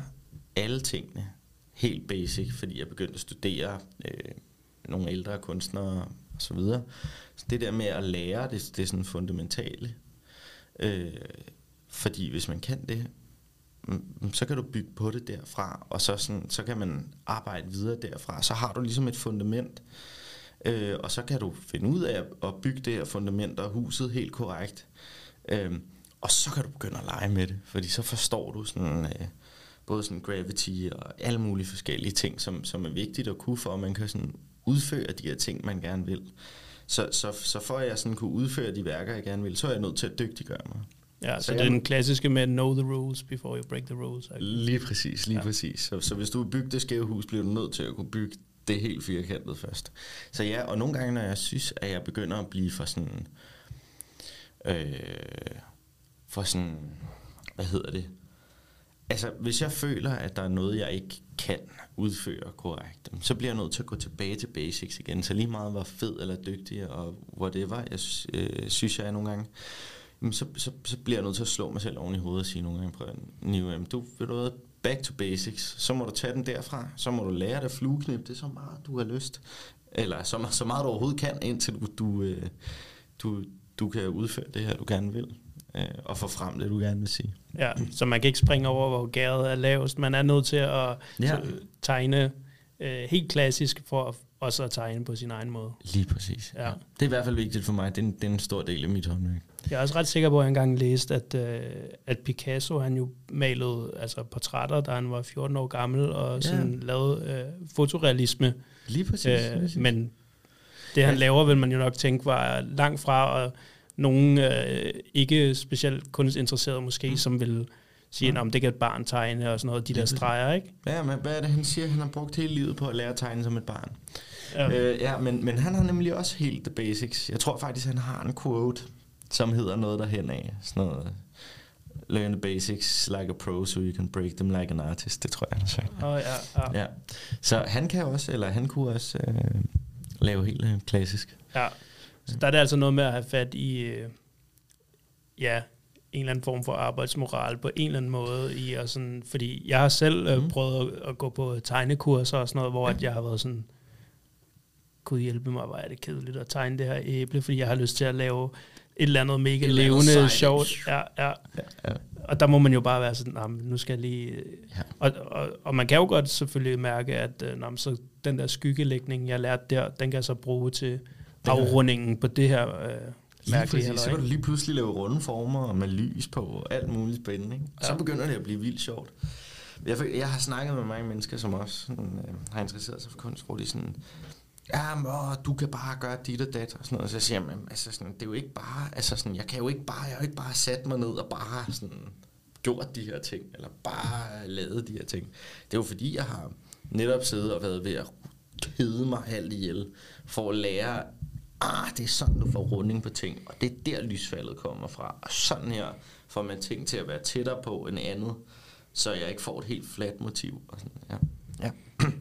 alle tingene helt basic, fordi jeg begyndte at studere øh, nogle ældre kunstnere så videre. Så det der med at lære, det, det er sådan fundamentale. Øh, fordi hvis man kan det, mm, mm, så kan du bygge på det derfra, og så, sådan, så kan man arbejde videre derfra. Så har du ligesom et fundament, øh, og så kan du finde ud af at bygge det her fundament og huset helt korrekt. Øh, og så kan du begynde at lege med det, fordi så forstår du sådan... Øh, både sådan gravity og alle mulige forskellige ting, som, som er vigtigt at kunne for, at man kan sådan udføre de her ting, man gerne vil. Så, så, så for at jeg sådan kunne udføre de værker, jeg gerne vil, så er jeg nødt til at dygtiggøre mig. Ja, så, så det er den klassiske med know the rules before you break the rules. Ikke? Lige præcis, lige ja. præcis. Så, så hvis du vil bygge det skæve hus, bliver du nødt til at kunne bygge det helt firkantet først. Så ja, og nogle gange, når jeg synes, at jeg begynder at blive for sådan... Øh, for sådan... Hvad hedder det? Altså, hvis jeg føler, at der er noget, jeg ikke kan udføre korrekt, så bliver jeg nødt til at gå tilbage til basics igen. Så lige meget hvor fed eller dygtig og whatever, jeg øh, synes, jeg er nogle gange, så, så, så bliver jeg nødt til at slå mig selv oven i hovedet og sige nogle gange, prøv at du vil du back to basics, så må du tage den derfra, så må du lære dig flueknip, det er så meget, du har lyst. Eller så, så meget du overhovedet kan, indtil du, du, øh, du, du kan udføre det her, du gerne vil øh, og få frem det, du gerne vil sige. Ja, så man kan ikke springe over, hvor gæret er lavest. Man er nødt til at ja. tegne øh, helt klassisk for også at tegne på sin egen måde. Lige præcis. Ja. ja. Det er i hvert fald vigtigt for mig. Det er en, det er en stor del af mit håndværk. Jeg er også ret sikker på, at jeg engang læste, at, øh, at Picasso han jo malede altså, portrætter, da han var 14 år gammel, og ja. sådan lavede øh, fotorealisme. Lige præcis. Øh, lige præcis. Men det han ja. laver, vil man jo nok tænke, var langt fra at nogen øh, ikke specielt kunstinteresserede måske, mm. som vil sige, at det kan et barn tegne og sådan noget, de der streger, ikke? Ja, men hvad er det, han siger? Han har brugt hele livet på at lære at tegne som et barn. Ja, øh, ja men, men han har nemlig også helt the basics. Jeg tror faktisk, han har en quote, som hedder noget derhen af. Sådan noget, learn the basics like a pro, so you can break them like an artist. Det tror jeg, han har sagt. Oh, ja, ja. ja. Så han kan også, eller han kunne også øh, lave helt øh, klassisk. Ja, så der er det altså noget med at have fat i, øh, ja, en eller anden form for arbejdsmoral på en eller anden måde. I, og sådan, fordi jeg har selv øh, mm. prøvet at, at gå på tegnekurser og sådan noget, hvor ja. at jeg har været sådan, kunne hjælpe mig, hvor er det kedeligt at tegne det her æble, fordi jeg har lyst til at lave et eller andet mega et levende, sjovt. Ja, ja. Ja, ja. Og der må man jo bare være sådan, nah, nu skal jeg lige... Ja. Og, og, og man kan jo godt selvfølgelig mærke, at øh, nah, så den der skyggelægning, jeg lærte der, den kan jeg så bruge til afrundingen på det her øh, mærkelige. Lige så kan du lige pludselig lave runde former med lys på og alt muligt spændende. Ikke? Ja. Så begynder det at blive vildt sjovt. Jeg, jeg har snakket med mange mennesker, som også sådan, øh, har interesseret sig for kunst, hvor de sådan, ja, men, åh, du kan bare gøre dit og dat, og sådan noget. Så jeg siger jeg, altså sådan, det er jo ikke bare, altså sådan, jeg kan jo ikke bare, jeg har jo ikke bare sat mig ned og bare sådan gjort de her ting, eller bare lavet de her ting. Det er jo fordi, jeg har netop siddet og været ved at kede mig halvt ihjel, for at lære, ah, det er sådan, du får runding på ting, og det er der lysfaldet kommer fra. Og sådan her får man ting til at være tættere på end andet, så jeg ikke får et helt fladt motiv. Og sådan, ja. Ja.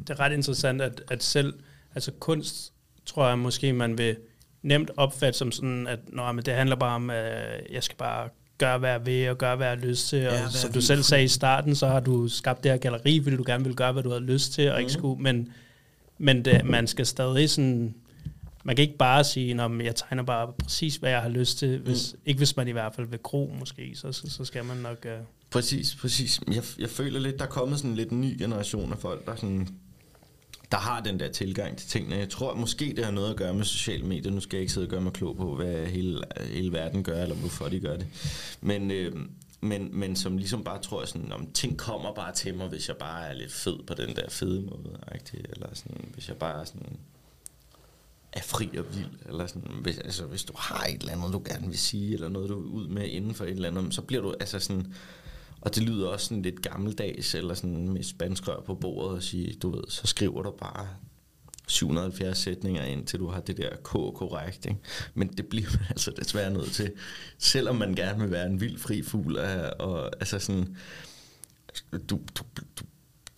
Det er ret interessant, at, at selv, altså kunst, tror jeg måske, man vil nemt opfatte som sådan, at Nå, men det handler bare om, at jeg skal bare gøre, hvad jeg vil, og gøre, hvad jeg har lyst til. Ja, og som du selv sagde i starten, så har du skabt det her galeri, fordi du gerne vil gøre, hvad du har lyst til, og mm. ikke mhm. skulle, men, men det, man skal stadig sådan, man kan ikke bare sige, at jeg tegner bare præcis, hvad jeg har lyst til, hvis, mm. ikke hvis man i hvert fald vil gro måske, så, så, så skal man nok... Uh... Præcis, præcis. Jeg, jeg føler lidt, der er kommet sådan lidt en ny generation af folk, der sådan der har den der tilgang til tingene. Jeg tror måske, det har noget at gøre med sociale medier. Nu skal jeg ikke sidde og gøre mig klog på, hvad hele, hele verden gør, eller hvorfor de gør det. Men, øh, men, men som ligesom bare tror, sådan, om ting kommer bare til mig, hvis jeg bare er lidt fed på den der fede måde. Ikke? Eller sådan, hvis jeg bare er sådan er fri og vild, eller sådan, hvis, altså, hvis du har et eller andet, du gerne vil sige, eller noget, du er ud med inden for et eller andet, så bliver du altså sådan, og det lyder også sådan lidt gammeldags, eller sådan med spanskrør på bordet og sige, du ved, så skriver du bare 770 sætninger ind, til du har det der K korrekt. Ikke? Men det bliver man altså desværre nødt til, selvom man gerne vil være en vild fri fugl. Og, og altså sådan, du, du, du,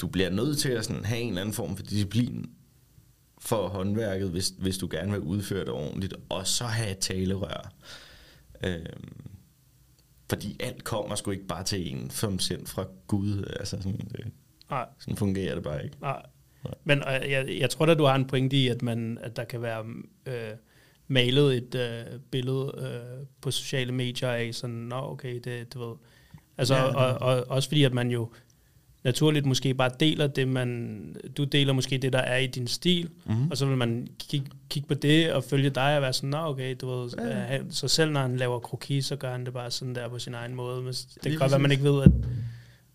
du bliver nødt til at sådan have en eller anden form for disciplin for håndværket, hvis, hvis du gerne vil udføre det ordentligt, og så have et talerør. Øhm, fordi alt kommer sgu ikke bare til en, som sendt fra Gud. Altså sådan, det, Nej. sådan fungerer det bare ikke. Nej. Nej. Men øh, jeg, jeg tror da, du har en pointe i, at, man, at der kan være øh, malet et øh, billede øh, på sociale medier af sådan, nå okay, det, du ved. Altså, ja, og, og, også fordi, at man jo naturligt måske bare deler det, man, du deler måske det, der er i din stil, mm-hmm. og så vil man kigge, kigge på det og følge dig og være sådan, nå okay, du ved, ja. så selv når han laver kroki, så gør han det bare sådan der på sin egen måde. Men det kan godt være, man ikke ved, at,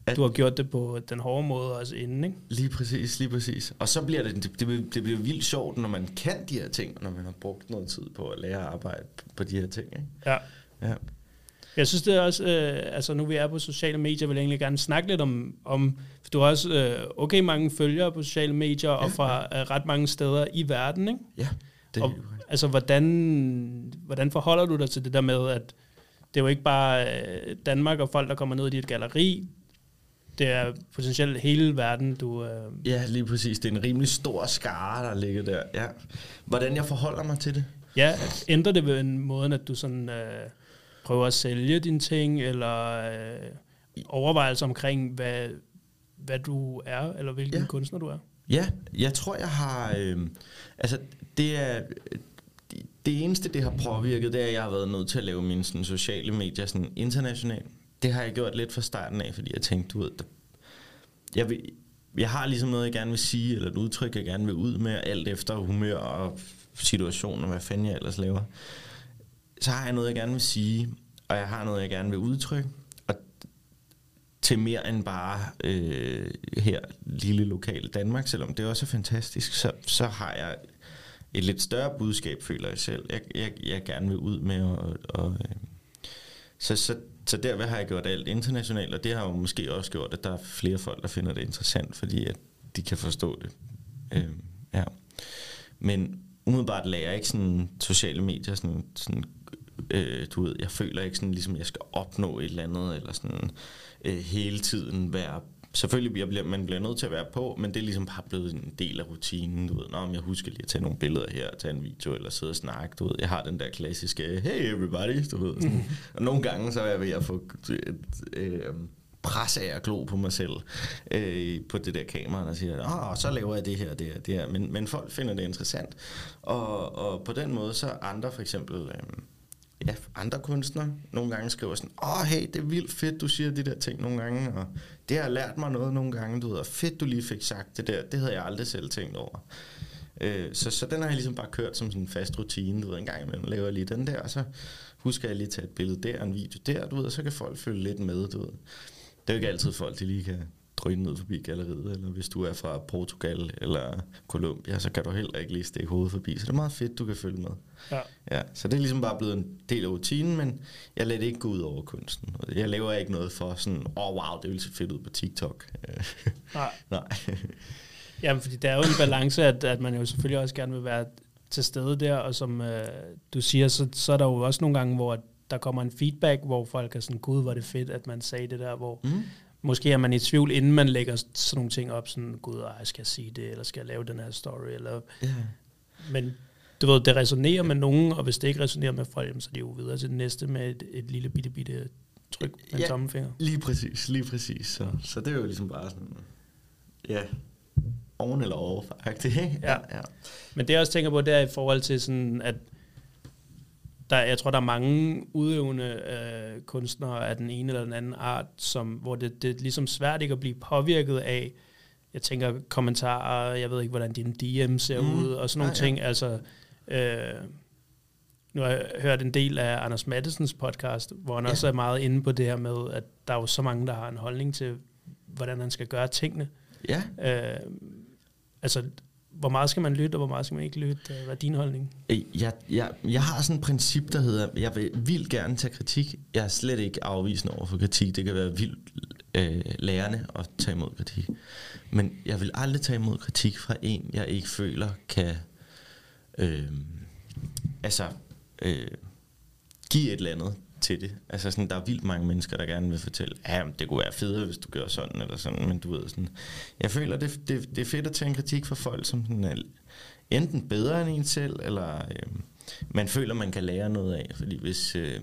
at du har gjort det på den hårde måde også inden, ikke? Lige præcis, lige præcis. Og så bliver det, det, det, det bliver vildt sjovt, når man kan de her ting, når man har brugt noget tid på at lære at arbejde på de her ting, ikke? Ja. Ja. Jeg synes det er også, øh, altså nu vi er på sociale medier, vil jeg egentlig gerne snakke lidt om, om for du har også øh, okay mange følgere på sociale medier, ja, og fra ja. øh, ret mange steder i verden, ikke? Ja, det er og, Altså, hvordan, hvordan forholder du dig til det der med, at det er jo ikke bare øh, Danmark og folk, der kommer ned i dit galeri, det er potentielt hele verden, du... Øh... Ja, lige præcis. Det er en rimelig stor skare, der ligger der. Ja. Hvordan jeg forholder mig til det? Ja, ændrer det ved en måde, at du sådan... Øh, prøver at sælge dine ting, eller øh, overvejelser omkring, hvad, hvad du er, eller hvilken ja. kunstner du er? Ja, jeg tror, jeg har... Øh, altså, det er... Det eneste, det har påvirket, det er, at jeg har været nødt til at lave mine sådan, sociale medier sådan, internationalt. Det har jeg gjort lidt fra starten af, fordi jeg tænkte, du ved, jeg, vil, jeg har ligesom noget, jeg gerne vil sige, eller et udtryk, jeg gerne vil ud med, alt efter humør og situation, og hvad fanden jeg ellers laver så har jeg noget, jeg gerne vil sige, og jeg har noget, jeg gerne vil udtrykke, og til mere end bare øh, her lille lokale Danmark, selvom det også er fantastisk, så, så har jeg et lidt større budskab, føler jeg selv, jeg, jeg, jeg gerne vil ud med. Og, og, øh, så, så, så derved har jeg gjort alt internationalt, og det har jo måske også gjort, at der er flere folk, der finder det interessant, fordi at de kan forstå det. Øh, ja. Men umiddelbart lærer jeg ikke sådan sociale medier sådan, sådan øh, du ved, jeg føler ikke sådan, ligesom jeg skal opnå et eller andet, eller sådan øh, hele tiden være selvfølgelig bliver, bliver, man bliver nødt til at være på, men det er ligesom bare blevet en del af rutinen, du ved, Nå, jeg husker lige at tage nogle billeder her, tage en video, eller sidde og snakke, du ved, jeg har den der klassiske, hey everybody, du ved, sådan. og nogle gange så er jeg ved at få øh, øh, pres af at glo på mig selv øh, på det der kamera, og siger, åh, så laver jeg det her, det her, det her, men, men folk finder det interessant, og, og på den måde så andre for eksempel, øh, ja, andre kunstnere nogle gange skriver sådan, åh, hey, det er vildt fedt, du siger de der ting nogle gange, og det har lært mig noget nogle gange, du ved, og fedt, du lige fik sagt det der, det havde jeg aldrig selv tænkt over. Øh, så, så den har jeg ligesom bare kørt som sådan en fast rutine, du ved, en gang imellem laver jeg lige den der, og så husker jeg lige at tage et billede der, en video der, du ved, og så kan folk følge lidt med, du ved. Det er jo ikke altid folk, de lige kan drøne ned forbi galleriet, eller hvis du er fra Portugal eller Colombia, så kan du heller ikke lige stikke hovedet forbi. Så det er meget fedt, du kan følge med. Ja. Ja, så det er ligesom bare blevet en del af rutinen, men jeg lader det ikke gå ud over kunsten. Jeg laver ikke noget for sådan, åh oh, wow, det vil se fedt ud på TikTok. Nej. Nej. Jamen, fordi der er jo en balance, at, at man jo selvfølgelig også gerne vil være til stede der, og som øh, du siger, så, så er der jo også nogle gange, hvor der kommer en feedback, hvor folk er sådan, gud, hvor det fedt, at man sagde det der, hvor Mm. Måske er man i tvivl, inden man lægger sådan nogle ting op, sådan, gud, ej, skal jeg sige det, eller skal jeg lave den her story, eller, Ja. men du ved, det resonerer med nogen, og hvis det ikke resonerer med folk, så er de jo videre til det næste med et, et lille bitte, bitte tryk med Ja. tommelfinger. Lige præcis, lige præcis. Så, så det er jo ligesom bare sådan, ja, oven eller over, faktisk. ikke? Ja. ja. Men det jeg også tænker på, det er i forhold til sådan, at der, jeg tror, der er mange udøvende øh, kunstnere af den ene eller den anden art, som, hvor det, det er ligesom svært ikke at blive påvirket af, jeg tænker kommentarer, jeg ved ikke, hvordan din DM ser Mm. ud, og sådan nogle Nej, ja. ting. Altså, øh, nu har jeg hørt en del af Anders Mattesens podcast, hvor han ja. også er meget inde på det her med, at der er jo så mange, der har en holdning til, hvordan han skal gøre tingene. Ja, Øh, altså, hvor meget skal man lytte, og hvor meget skal man ikke lytte? Øh, hvad er din holdning? Øh, jeg, jeg, jeg har sådan et princip, der hedder, jeg vil vildt gerne tage kritik. Jeg er slet ikke afvisende over for kritik. Det kan være vildt øh, lærende at tage imod kritik. Men jeg vil aldrig tage imod kritik fra en, jeg ikke føler kan øh, altså, øh, give et eller andet til det. Altså sådan, der er vildt mange mennesker, der gerne vil fortælle, ja, det kunne være federe, hvis du gør sådan eller sådan, men du ved sådan. Jeg føler, det, det, det er fedt at tage en kritik fra folk, som sådan er enten bedre end en selv, eller øh, man føler, man kan lære noget af. Fordi hvis øh,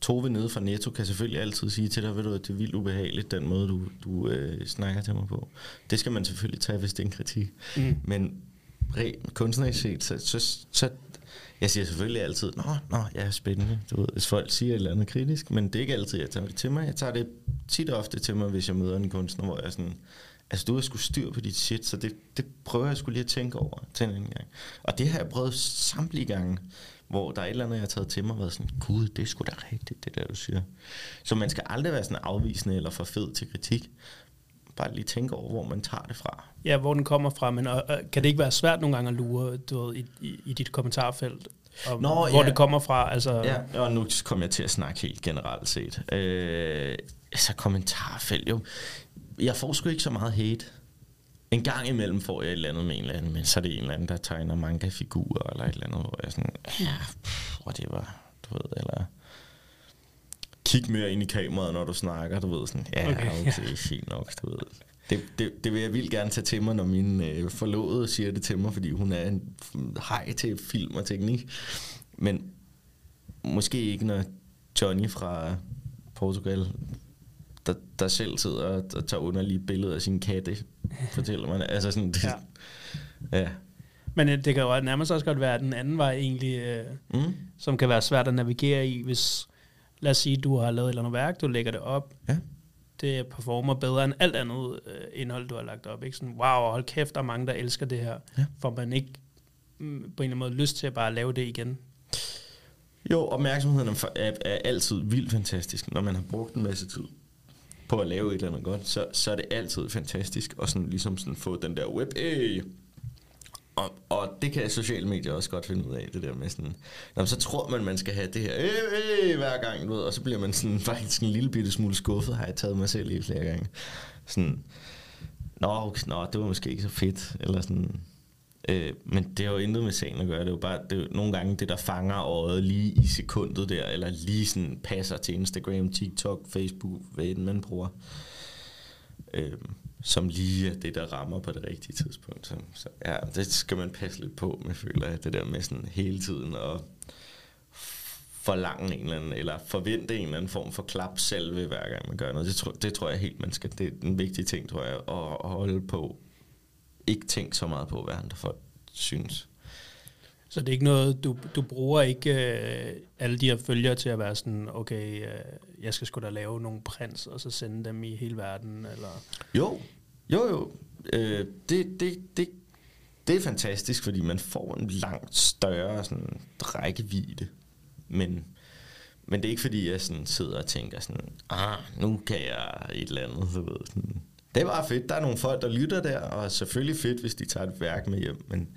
Tove nede fra Netto kan selvfølgelig altid sige til dig, ved du, at det er vildt ubehageligt, den måde, du, du øh, snakker til mig på. Det skal man selvfølgelig tage, hvis det er en kritik. Mm. Men rent kunstnerisk set, så, så, så jeg siger selvfølgelig altid, nå, nå, ja, spændende, du ved, hvis folk siger et eller andet kritisk, men det er ikke altid, jeg tager det til mig. Jeg tager det tit og ofte til mig, hvis jeg møder en kunstner, hvor jeg er sådan, altså du har sgu styr på dit shit, så det, det prøver jeg skulle lige at tænke over til en anden gang. Og det har jeg prøvet samtlige gange, hvor der er et eller andet, jeg har taget til mig, og været sådan, gud, det er sgu da rigtigt, det der, du siger. Så man skal aldrig være sådan afvisende eller for fed til kritik. Bare lige tænke over, hvor man tager det fra. Ja, hvor den kommer fra, men og, og, kan det ikke være svært nogle gange at lure du ved, i, i, i dit kommentarfelt, om, Nå, hvor ja. det kommer fra? Altså, Ja, og nu kommer jeg til at snakke helt generelt set. Øh, altså kommentarfelt, jo. Jeg får sgu ikke så meget hate. En gang imellem får jeg et eller andet med en eller anden, men så er det en eller anden, der tegner manga-figurer eller et eller andet, hvor jeg sådan, ja, whatever, du ved, eller kig mere ind i kameraet, når du snakker, du ved, sådan, ja, Okay, okay, okay fint nok, du ved. Det, det, det vil jeg vildt gerne tage til mig, når min øh, forlovede siger det til mig, fordi hun er en hej til film og teknik. Men måske ikke, når Johnny fra Portugal, der, der selv sidder og, og tager underlige billeder af sin katte, fortæller mig. Altså sådan, det, Ja. ja. ja. Men øh, det kan jo nærmest også godt være den anden vej egentlig, øh, Mm. som kan være svært at navigere i, hvis, lad os sige, du har lavet et eller andet værk, du lægger det op, Ja. det performer bedre end alt andet øh, indhold, du har lagt op. Ikke? Sådan, wow, hold kæft, der er mange, der elsker det her. Ja. Får man ikke mm, på en eller anden måde lyst til at bare lave det igen? Jo, opmærksomheden er, er, er altid vildt fantastisk. Når man har brugt en masse tid på at lave et eller andet godt, så, så er det altid fantastisk at sådan, ligesom sådan få den der web hey og, og det kan sociale medier også godt finde ud af, det der med sådan, når så tror man, man skal have det her øh, øh, hver gang, du ved, og så bliver man sådan faktisk en lille bitte smule skuffet, har jeg taget mig selv i flere gange. Sådan, nå, okay, nå, det var måske ikke så fedt, eller sådan, Øh, men det har jo intet med sagen at gøre. Det er jo bare det er jo nogle gange det, der fanger øjet lige i sekundet der, eller lige sådan passer til Instagram, TikTok, Facebook, hvad end man bruger. Øh, som lige er det, der rammer på det rigtige tidspunkt. Så, så ja, det skal man passe lidt på med, føler jeg, det der med sådan hele tiden at forlange en eller anden, eller forvente en eller anden form for klap selv hver gang man gør noget. Det tror, det tror jeg helt, man skal. Det er en vigtig ting, tror jeg, at, at holde på ikke tænke så meget på, hvad andre folk synes. Så det er ikke noget, du, du bruger ikke øh, alle de her følgere til at være sådan, okay, øh, jeg skal sgu da lave nogle prints, og så sende dem i hele verden, eller... Jo, jo, jo. Øh, det, det, det, det er fantastisk, fordi man får en langt større sådan, rækkevidde. Men, men det er ikke fordi, jeg sådan sidder og tænker sådan, ah, nu kan jeg et eller andet, du ved, sådan, det var fedt. Der er nogle folk, der lytter der, og selvfølgelig fedt, hvis de tager et værk med hjem. Men,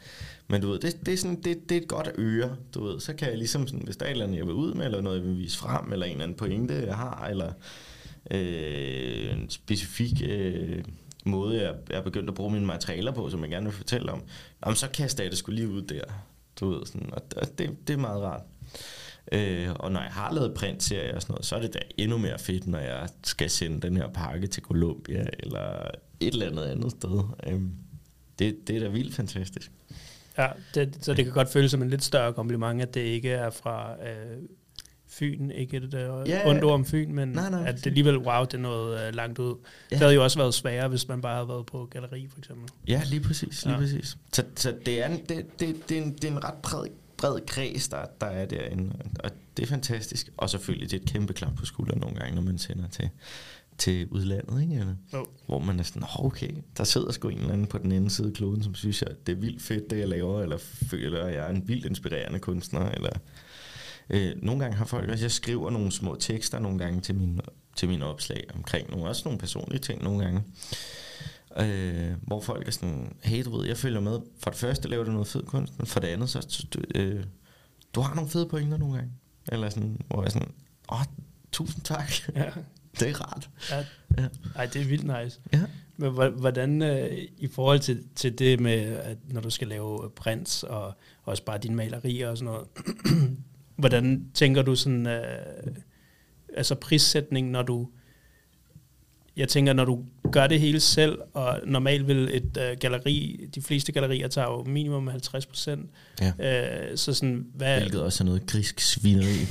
men du ved, det, det, er sådan, det, det er et godt øre, du ved. Så kan jeg ligesom, sådan, hvis der er et eller andet, jeg vil ud med, eller noget, jeg vil vise frem, eller en eller anden pointe, jeg har, eller øh, en specifik øh, måde, jeg, jeg er begyndt at bruge mine materialer på, som jeg gerne vil fortælle om, jamen, så kaster jeg det skulle lige ud der. Du ved, sådan, og det, det er meget rart. Øh, og når jeg har lavet printserier og sådan noget, så er det da endnu mere fedt, når jeg skal sende den her pakke til Colombia eller et eller andet andet sted. Øh, det, det er da vildt fantastisk. Ja, det, så det kan godt føles som en lidt større kompliment, at det ikke er fra øh, Fyn, ikke et uh, ja, ondt om Fyn, men nej, nej, at det alligevel, wow, det er noget uh, langt ud. Ja. Det havde jo også været sværere, hvis man bare havde været på galleri, for eksempel. Ja, lige præcis, lige ja. præcis. Så, så det, er en, det, det, det, er en, det er en ret bred, bred kreds, der, der er derinde, og det er fantastisk. Og selvfølgelig, det er et kæmpe klap på skulderen nogle gange, når man sender til, til udlandet, ikke? Eller, oh. hvor man er sådan, okay, der sidder sgu en eller anden på den anden side af kloden, som synes, at det er vildt fedt, det jeg laver, eller føler, at jeg er en vildt inspirerende kunstner, eller Øh, nogle gange har folk også, jeg skriver nogle små tekster nogle gange til mine, til mine opslag omkring nogle, også nogle personlige ting nogle gange. Øh, hvor folk er sådan, hey du ved, jeg følger med. For det første laver du noget fed kunst, men for det andet, så du, øh, du har nogle fede pointer nogle gange. Eller sådan, hvor jeg sådan, åh, tusind tak. Ja. det er rart. Ja. ja. Ej, det er vildt nice. Ja. Men hvordan, øh, i forhold til, til det med, at når du skal lave prints, og også bare dine malerier og sådan noget, Hvordan tænker du sådan, øh, altså prissætning, når du, jeg tænker, når du gør det hele selv, og normalt vil et øh, galeri, de fleste gallerier tager jo minimum 50 procent. Ja. Øh, så sådan, hvad... Hvilket også er noget grisk svineri.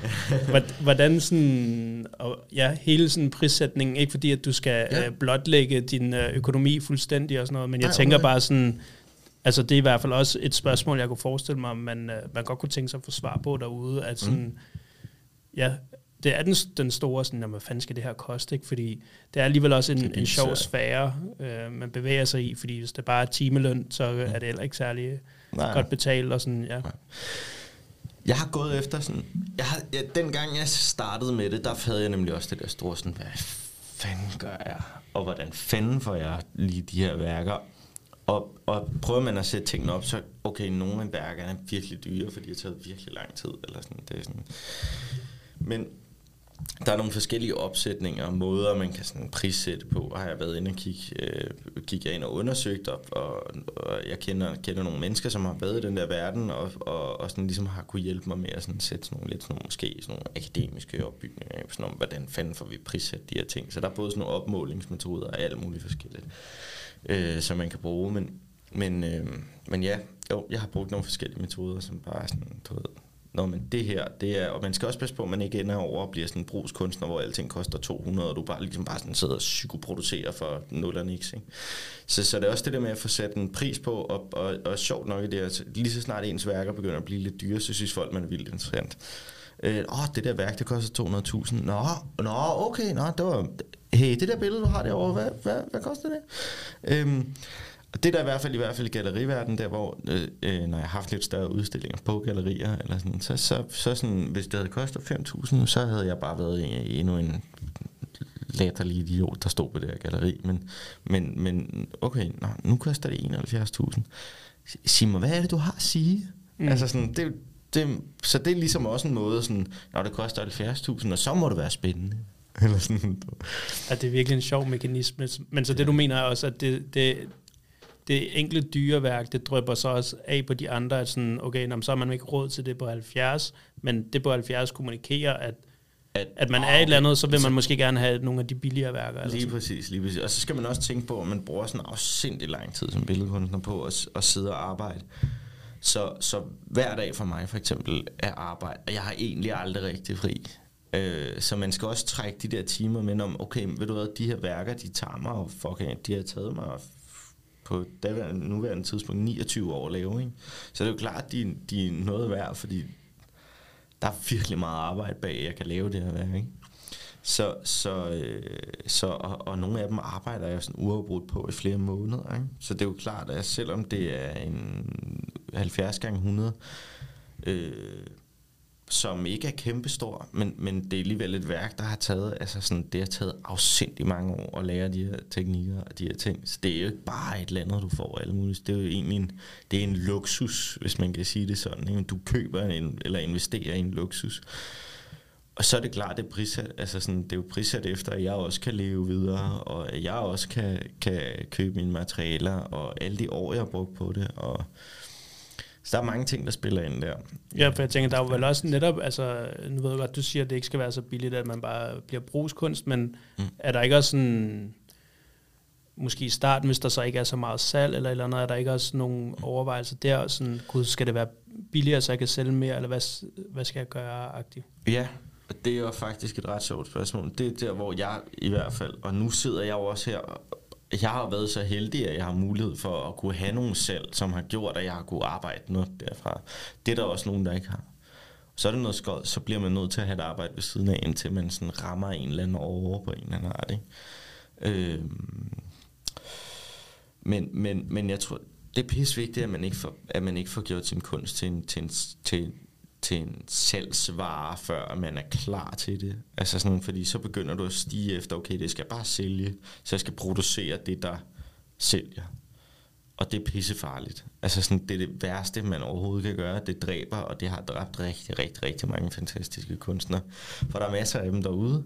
hvordan sådan, og ja, hele sådan prissætningen, ikke fordi at du skal ja. øh, blotlægge din øh, økonomi fuldstændig og sådan noget, men jeg Nej, tænker okay. bare sådan, Altså det er i hvert fald også et spørgsmål, jeg kunne forestille mig, man, øh, man godt kunne tænke sig at få svar på derude, at sådan, mm. ja, det er den, den store, sådan, hvad fanden skal det her koste, ikke? fordi det er alligevel også en, en sjov sfære, øh, man bevæger sig i, fordi hvis det bare er timeløn, så mm. er det heller ikke særlig Nej. godt betalt, og sådan, ja. Nej. Jeg har gået efter sådan, jeg har, ja, dengang jeg startede med det, der havde jeg nemlig også det der store sådan, hvad fanden gør jeg, og hvordan fanden får jeg lige de her værker, og, og prøver man at sætte tingene op, så okay, nogle af værkerne er virkelig dyre, fordi det har taget virkelig lang tid. Eller sådan, det er sådan. Men der er nogle forskellige opsætninger og måder, man kan sådan prissætte på. Og har jeg været inde og kigge, øh, gik jeg ind og undersøgt, og, og, og jeg kender, kender nogle mennesker, som har været i den der verden, og, og, og sådan ligesom har kunne hjælpe mig med at sådan sætte sådan nogle, lidt sådan nogle, måske sådan nogle akademiske opbygninger, sådan om, hvordan fanden får vi prissat de her ting. Så der er både sådan nogle opmålingsmetoder og alt muligt forskelligt øh, som man kan bruge. Men, men, øh, men ja, jo, jeg har brugt nogle forskellige metoder, som bare sådan, du ved, Nå, men det her, det er, og man skal også passe på, at man ikke ender over og bliver sådan en brugskunstner, hvor alting koster 200, og du bare ligesom bare sådan sidder og psykoproducerer for 0 og niks, ikke? Så, så det er også det der med at få sat en pris på, og, og, og sjovt nok i det, at lige så snart ens værker begynder at blive lidt dyre, så synes folk, man er vildt interessant. Øh, åh, det der værk, det koster 200.000. Nå, nå, okay, nå, det var, hey, det der billede, du har derovre, hvad, hvad, hvad koster det? Øhm, og det der i hvert fald i hvert fald i galleriverdenen, der hvor, øh, øh, når jeg har haft lidt større udstillinger på gallerier, eller sådan, så, så, så sådan, hvis det havde kostet 5.000, så havde jeg bare været i, endnu en latterlig idiot, der stod på det her galleri. Men, men, men okay, nå, nu koster det 71.000. Sig mig, hvad er det, du har at sige? Mm. Altså sådan, det, det, så det er ligesom også en måde, sådan, når det koster 70.000, og så må det være spændende. Eller sådan. At det er virkelig en sjov mekanisme. Men så det du mener er også, at det, det, det enkle dyreværk, det drøber så også af på de andre, at sådan, okay, så har man ikke råd til det på 70, men det på 70 kommunikerer, at at, at man er et eller andet, så vil man måske gerne have nogle af de billigere værker. Lige sådan. præcis, lige præcis. Og så skal man også tænke på, at man bruger sådan afsindig lang tid som billedkunstner på at, at sidde og arbejde. Så, så hver dag for mig for eksempel er arbejde, og jeg har egentlig aldrig rigtig fri. Øh, så man skal også trække de der timer med om, okay, ved du hvad, de her værker, de tager mig, og fucking, de har taget mig på det nuværende tidspunkt 29 år at lave. Ikke? Så det er jo klart, at de, de er noget værd, fordi der er virkelig meget arbejde bag, at jeg kan lave det her værk. Ikke? Så, så, øh, så og, og nogle af dem arbejder jeg sådan uafbrudt på i flere måneder. Ikke? Så det er jo klart, at selvom det er en 70 gange 100 øh, som ikke er kæmpestor, men, men det er alligevel et værk, der har taget, altså sådan, det har taget afsindig mange år at lære de her teknikker og de her ting. Så det er jo ikke bare et eller andet, du får alle mulige. Det er jo egentlig en, det er en luksus, hvis man kan sige det sådan. Ikke? Du køber en, eller investerer i en luksus. Og så er det klart, det er prissat, altså sådan, det er jo prissat efter, at jeg også kan leve videre, og at jeg også kan, kan købe mine materialer, og alle de år, jeg har brugt på det, og så der er mange ting, der spiller ind der. Ja, for jeg tænker, der er jo vel også netop, altså, nu ved jeg godt, du siger, at det ikke skal være så billigt, at man bare bliver brugskunst, men mm. er der ikke også sådan, måske i starten, hvis der så ikke er så meget salg eller eller andet, er der ikke også nogle overvejelser der, sådan, gud, skal det være billigere, så jeg kan sælge mere, eller hvad, hvad skal jeg gøre aktivt? Ja, det er jo faktisk et ret sjovt spørgsmål. Det er der, hvor jeg i hvert fald, og nu sidder jeg jo også her jeg har været så heldig, at jeg har mulighed for at kunne have nogle salg, som har gjort, at jeg har kunne arbejde noget derfra. Det er der også nogen, der ikke har. Så er det noget skod, så bliver man nødt til at have et arbejde ved siden af, indtil man sådan rammer en eller anden over på en eller anden art. Ikke? Øh, Men, men, men jeg tror, det er pisse vigtigt, at man ikke får, at man ikke får gjort sin kunst til en, til en, til, til en salgsvare, før man er klar til det. Altså sådan, fordi så begynder du at stige efter, okay, det skal bare sælge, så jeg skal producere det, der sælger. Og det er pissefarligt. Altså sådan, det er det værste, man overhovedet kan gøre. Det dræber, og det har dræbt rigtig, rigtig, rigtig mange fantastiske kunstnere. For der er masser af dem derude,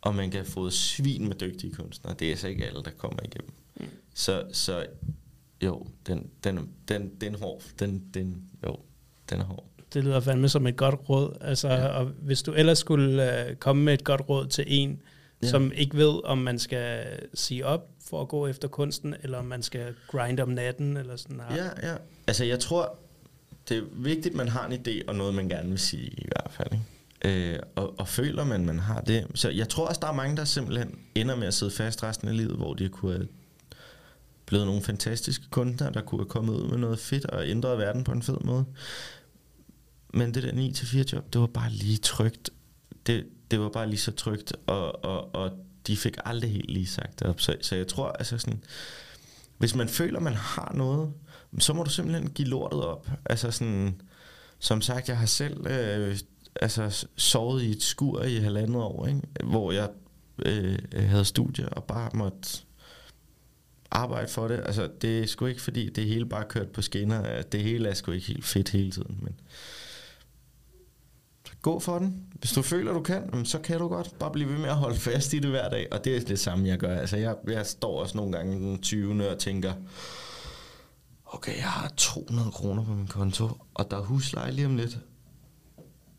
og man kan få svin med dygtige kunstnere. Det er altså ikke alle, der kommer igennem. Mm. Så, så jo, den, den, den, den hård. Den, den, jo, den er hård det lyder fandme som et godt råd. Altså, ja. og hvis du ellers skulle uh, komme med et godt råd til en, ja. som ikke ved, om man skal sige op for at gå efter kunsten, eller om man skal grind om natten, eller sådan noget. Ja, ja. Altså, jeg tror, det er vigtigt, at man har en idé, og noget, man gerne vil sige, i hvert fald. Ikke? Øh, og, og føler man, man har det. Så jeg tror også, der er mange, der simpelthen ender med at sidde fast resten af livet, hvor de kunne have blevet nogle fantastiske kunder, der kunne have kommet ud med noget fedt og ændret verden på en fed måde. Men det der 9-4 job, det var bare lige trygt. Det, det var bare lige så trygt, og, og, og de fik aldrig helt lige sagt det op. Så, så jeg tror, altså sådan, hvis man føler, man har noget, så må du simpelthen give lortet op. Altså sådan, som sagt, jeg har selv øh, altså, sovet i et skur i halvandet år, ikke? hvor jeg øh, havde studier og bare måtte arbejde for det. Altså, det er sgu ikke, fordi det hele bare kørt på skinner. Det hele er sgu ikke helt fedt hele tiden, men Gå for den. Hvis du føler, du kan, så kan du godt. Bare blive ved med at holde fast i det hver dag. Og det er det samme, jeg gør. Altså, jeg, jeg står også nogle gange den 20. og tænker, okay, jeg har 200 kroner på min konto, og der er husleje lige om lidt.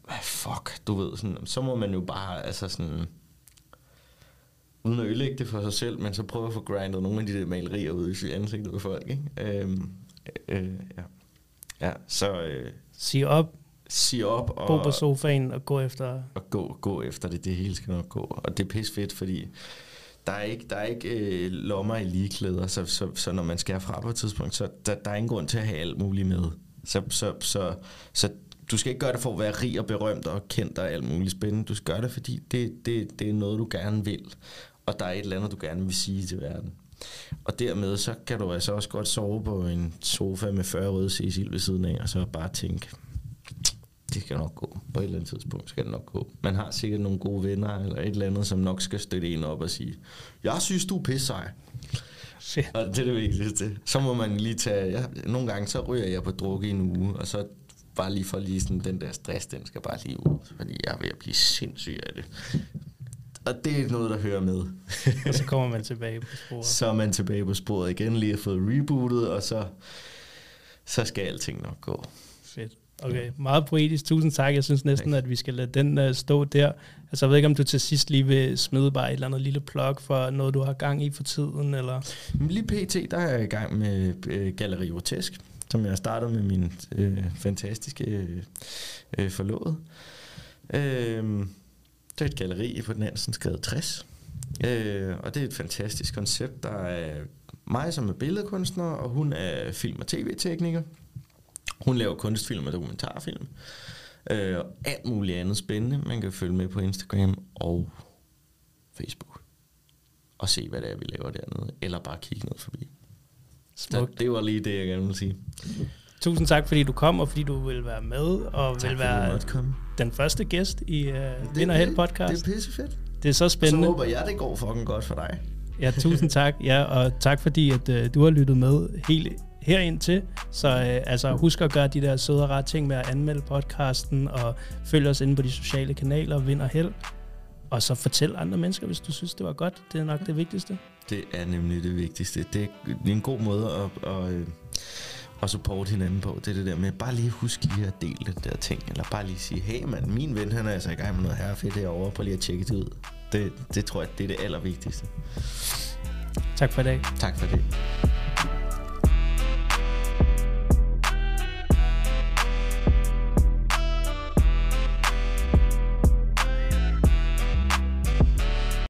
Hvad fuck, du ved, sådan, så må man jo bare, altså sådan, uden at ødelægge det for sig selv, men så prøve at få grindet nogle af de der malerier ud i ansigtet på folk, ikke? Øhm, øh, øh ja. ja, så... Øh, Sig op, sige op og... Bo på sofaen og gå efter... Og gå, gå efter det, det hele skal nok gå. Og det er pis fedt, fordi der er ikke, der er ikke øh, lommer i ligeklæder, så, så, så når man skal fra på et tidspunkt, så der, der er ingen grund til at have alt muligt med. Så, så, så, så du skal ikke gøre det for at være rig og berømt og kendt og alt muligt spændende. Du skal gøre det, fordi det, det, det er noget, du gerne vil. Og der er et eller andet, du gerne vil sige til verden. Og dermed så kan du altså også godt sove på en sofa med 40 røde Cecil ved siden af, og så bare tænke, det skal nok gå. På et eller andet tidspunkt skal det nok gå. Man har sikkert nogle gode venner, eller et eller andet, som nok skal støtte en op og sige, jeg synes, du er pisse sej. Og det er det vigtigste. Så må man lige tage, ja, nogle gange så ryger jeg på drukke i en uge, og så bare lige for lige sådan, den der stress, den skal bare lige ud, fordi jeg er ved at blive sindssyg af det. Og det er noget, der hører med. og så kommer man tilbage på sporet. Så er man tilbage på sporet igen, lige har fået rebootet, og så, så skal alting nok gå. Okay, meget poetisk. Tusind tak. Jeg synes næsten, at vi skal lade den uh, stå der. Altså, jeg ved ikke, om du til sidst lige vil smide bare et eller andet lille plug for noget, du har gang i for tiden, eller? Lige pt, der er jeg i gang med uh, Galleri Grotesk, som jeg startede med min uh, fantastiske uh, forlovede. Uh, det er et galleri på den anden skrevet 60. Uh, og det er et fantastisk koncept. Der er mig som er billedkunstner, og hun er film- og tv-tekniker. Hun laver kunstfilm og dokumentarfilm. Øh, og alt muligt andet spændende, man kan følge med på Instagram og Facebook. Og se, hvad det er, vi laver dernede. Eller bare kigge ned forbi. Så det var lige det, jeg gerne vil sige. tusind tak, fordi du kom, og fordi du vil være med, og Tak vil være den første gæst i uh, Vind og Held podcast. Det er pisse fedt. Det er så Så spændende. håber jeg, det går fucking godt for dig. Ja, tusind tak. Ja, og tak fordi, at uh, du har lyttet med helt herind til. Så uh, altså, husk at gøre de der søde og rette ting med at anmelde podcasten, og følge os inde på de sociale kanaler, Vind og Held. Og så fortæl andre mennesker, hvis du synes, det var godt. Det er nok det vigtigste. Det er nemlig det vigtigste. Det er, det er en god måde at, at, øh, at supporte hinanden på. Det er det der med, bare lige husk lige at dele den der ting. Eller bare lige sige, hey mand, min ven han er altså i gang med noget herrefedt herovre. Prøv lige at tjekke det ud. Det, det tror jeg, det er det allervigtigste. Tak for i dag. Tak for det.